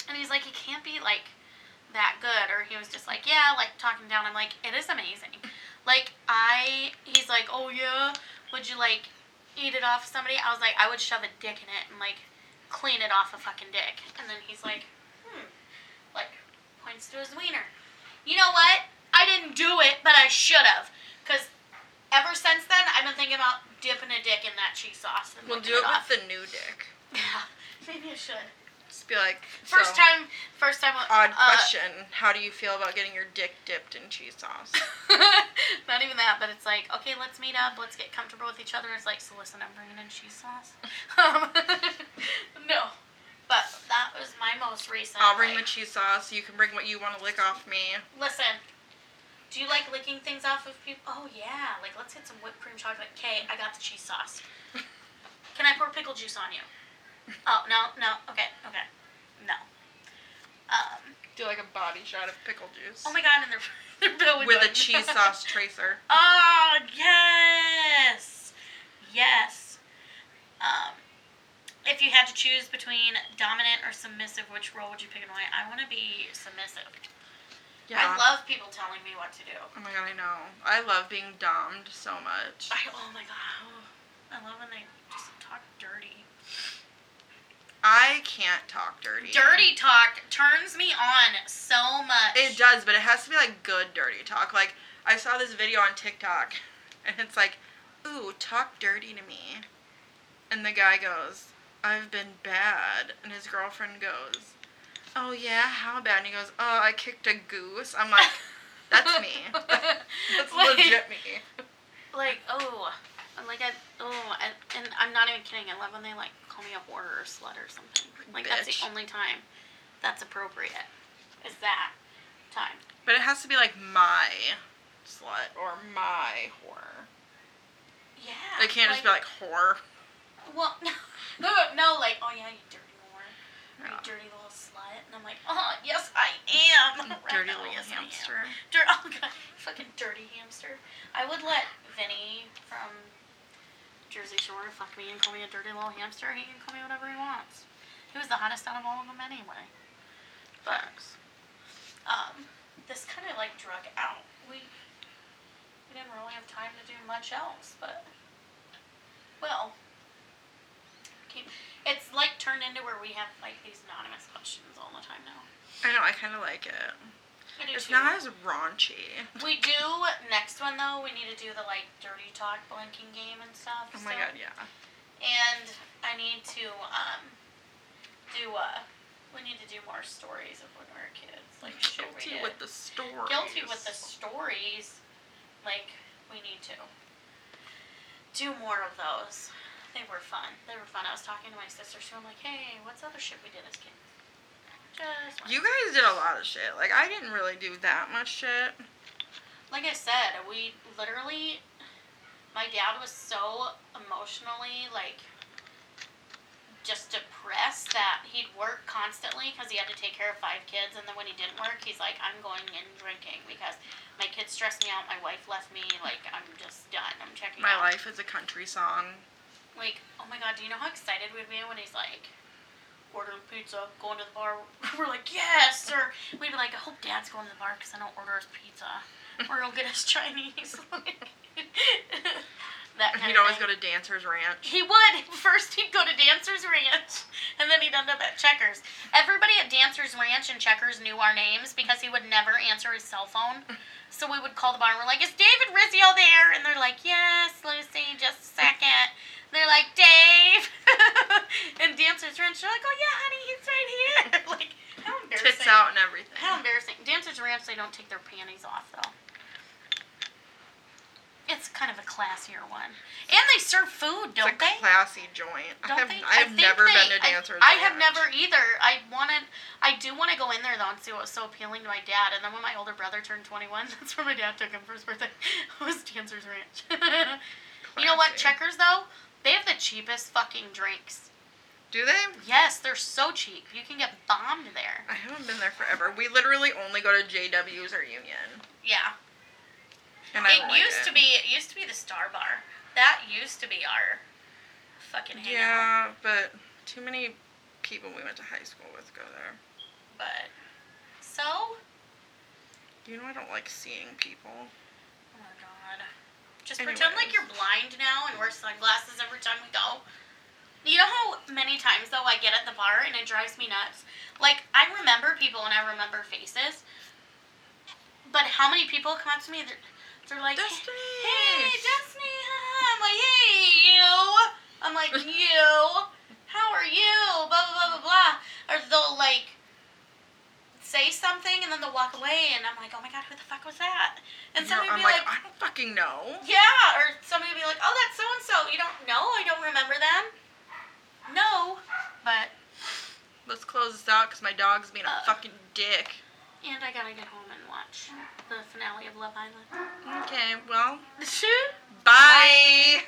And he's like, it can't be like that good, or he was just like, yeah, like talking down. I'm like, it is amazing. Like I, he's like, oh yeah, would you like eat it off somebody? I was like, I would shove a dick in it and like clean it off a fucking dick. And then he's like, hmm, like points to his wiener. You know what? I didn't do it, but I should have. Because ever since then, I've been thinking about dipping a dick in that cheese sauce. And We'll do it off. with the new dick. Yeah, maybe I should. Just be like, First so, time, first time. Odd uh, question. How do you feel about getting your dick dipped in cheese sauce? Not even that, but it's like, okay, let's meet up. Let's get comfortable with each other. It's like, so listen, I'm bringing in cheese sauce. Um, no, but that was my most recent. I'll bring the cheese sauce. You can bring what you want to lick off me. Listen, do you like licking things off of people? Oh yeah, like let's get some whipped cream chocolate. Okay, I got the cheese sauce. Can I pour pickle juice on you? Oh no, no. Okay, okay, no. Um. Do like a body shot of pickle juice. Oh my god, and they're they're going With a cheese sauce tracer. Oh yes, yes. Um, if you had to choose between dominant or submissive, which role would you pick and why? I want to be submissive. Yeah. I love people telling me what to do. Oh my god, I know. I love being dommed so much. I, oh my god, I love when they just talk dirty. I can't talk dirty. Dirty talk turns me on so much. It does, but it has to be like good dirty talk. Like I saw this video on TikTok, and it's like, "Ooh, talk dirty to me," and the guy goes, "I've been bad," and his girlfriend goes, "Oh yeah, how bad?" And he goes, "Oh, I kicked a goose." I'm like, "That's me. That's Like- legit me." like oh like I oh and, and I'm not even kidding. I love when they like call me a whore or slut or something. Like that's the only time that's appropriate. Is that time? But it has to be like my slut or my whore. Yeah. It can't just be like whore. Well, no, no, no, like oh yeah, you dirty whore, you Yeah. dirty little slut, and I'm like oh yes I am. Right Dirty now, little yes, hamster. Oh god, fucking dirty hamster. I would let Vinny from Jersey Shore fuck me and call me a dirty little hamster. He can call me whatever he wants. He was the hottest out of all of them anyway. But um, this kind of like drug out. We we didn't really have time to do much else, but well. It's like turned into where we have like these anonymous questions all the time now. I know. I kind of like it. Do It's not as raunchy. We do next one though. We need to do the like dirty talk blinking game and stuff. Oh my so- god, yeah. and I need to um do uh we need to do more stories of when we were kids, like shit we Guilty with the story. Guilty with the stories, like we need to do more of those. They were fun. They were fun. I was talking to my sister, so I'm like, hey, what's other shit we did as kids? You guys did a lot of shit. Like I didn't really do that much shit. like I said, we literally, my dad was so emotionally like just depressed that he'd work constantly because he had to take care of five kids, and then when he didn't work, he's like, I'm going and drinking because my kids stress me out. My wife left me. Like I'm just done. I'm checking My out. life is a country song. Like, oh my god, do you know how excited we'd be when he's like, ordering pizza, going to the bar? We're like, yes, or we'd be like, I hope dad's going to the bar because I don't order us pizza. Or he'll get us Chinese. that kind He'd always go to Dancer's Ranch. He would. First, he'd go to Dancer's Ranch, and then he'd end up at Checkers. Everybody at Dancer's Ranch and Checkers knew our names because he would never answer his cell phone. So we would call the bar and we're like, "Is David Rizzio there?" And they're like, "Yes, Lucy, just a second. They're like, "Dave." and Dancer's Ranch, they're like, "Oh yeah, honey, he's right here." like, how embarrassing. Tits out and everything. How embarrassing. Dancer's Ranch, they don't take their panties off though. It's kind of a classier one, and they serve food, don't a they? classy joint. Don't I have, they? I have think never they- been to I- Dancer's I, have never either. I wanted. I do want to go in there though and see what was so appealing to my dad. And then when my older brother turned 21, that's where my dad took him for his birthday. It was Dancer's Ranch. you know what? Checkers though, they have the cheapest fucking drinks. Do they? Yes, they're so cheap. You can get bombed there. I haven't been there forever. We literally only go to JW's or Union. Yeah. And I it like used it. to be. It used to be the Star Bar. That used to be our fucking hangout. Yeah, but too many people we went to high school with go there. But so. You know I don't like seeing people. Just pretend like you're blind now and wear sunglasses every time we go. You know how many times though I get at the bar and it drives me nuts? Like I remember people and I remember faces. But how many people come up to me? They're, they're like, Destiny! "Hey, Destiny!" I'm like, "Hey, you!" I'm like, "You? How are you?" Blah blah blah blah blah. Or they'll like say something and then they'll walk away and I'm like, "Oh my god, who the fuck was that?" And somebody I'm be like, like I don't fucking know. yeah, or somebody will be like, "Oh, that's so and so." You don't know? I don't remember them. No, but Let's close this out because my dog's being a Uh. fucking dick. and I gotta get home and watch the finale of Love Island. Okay, well, Sure. bye.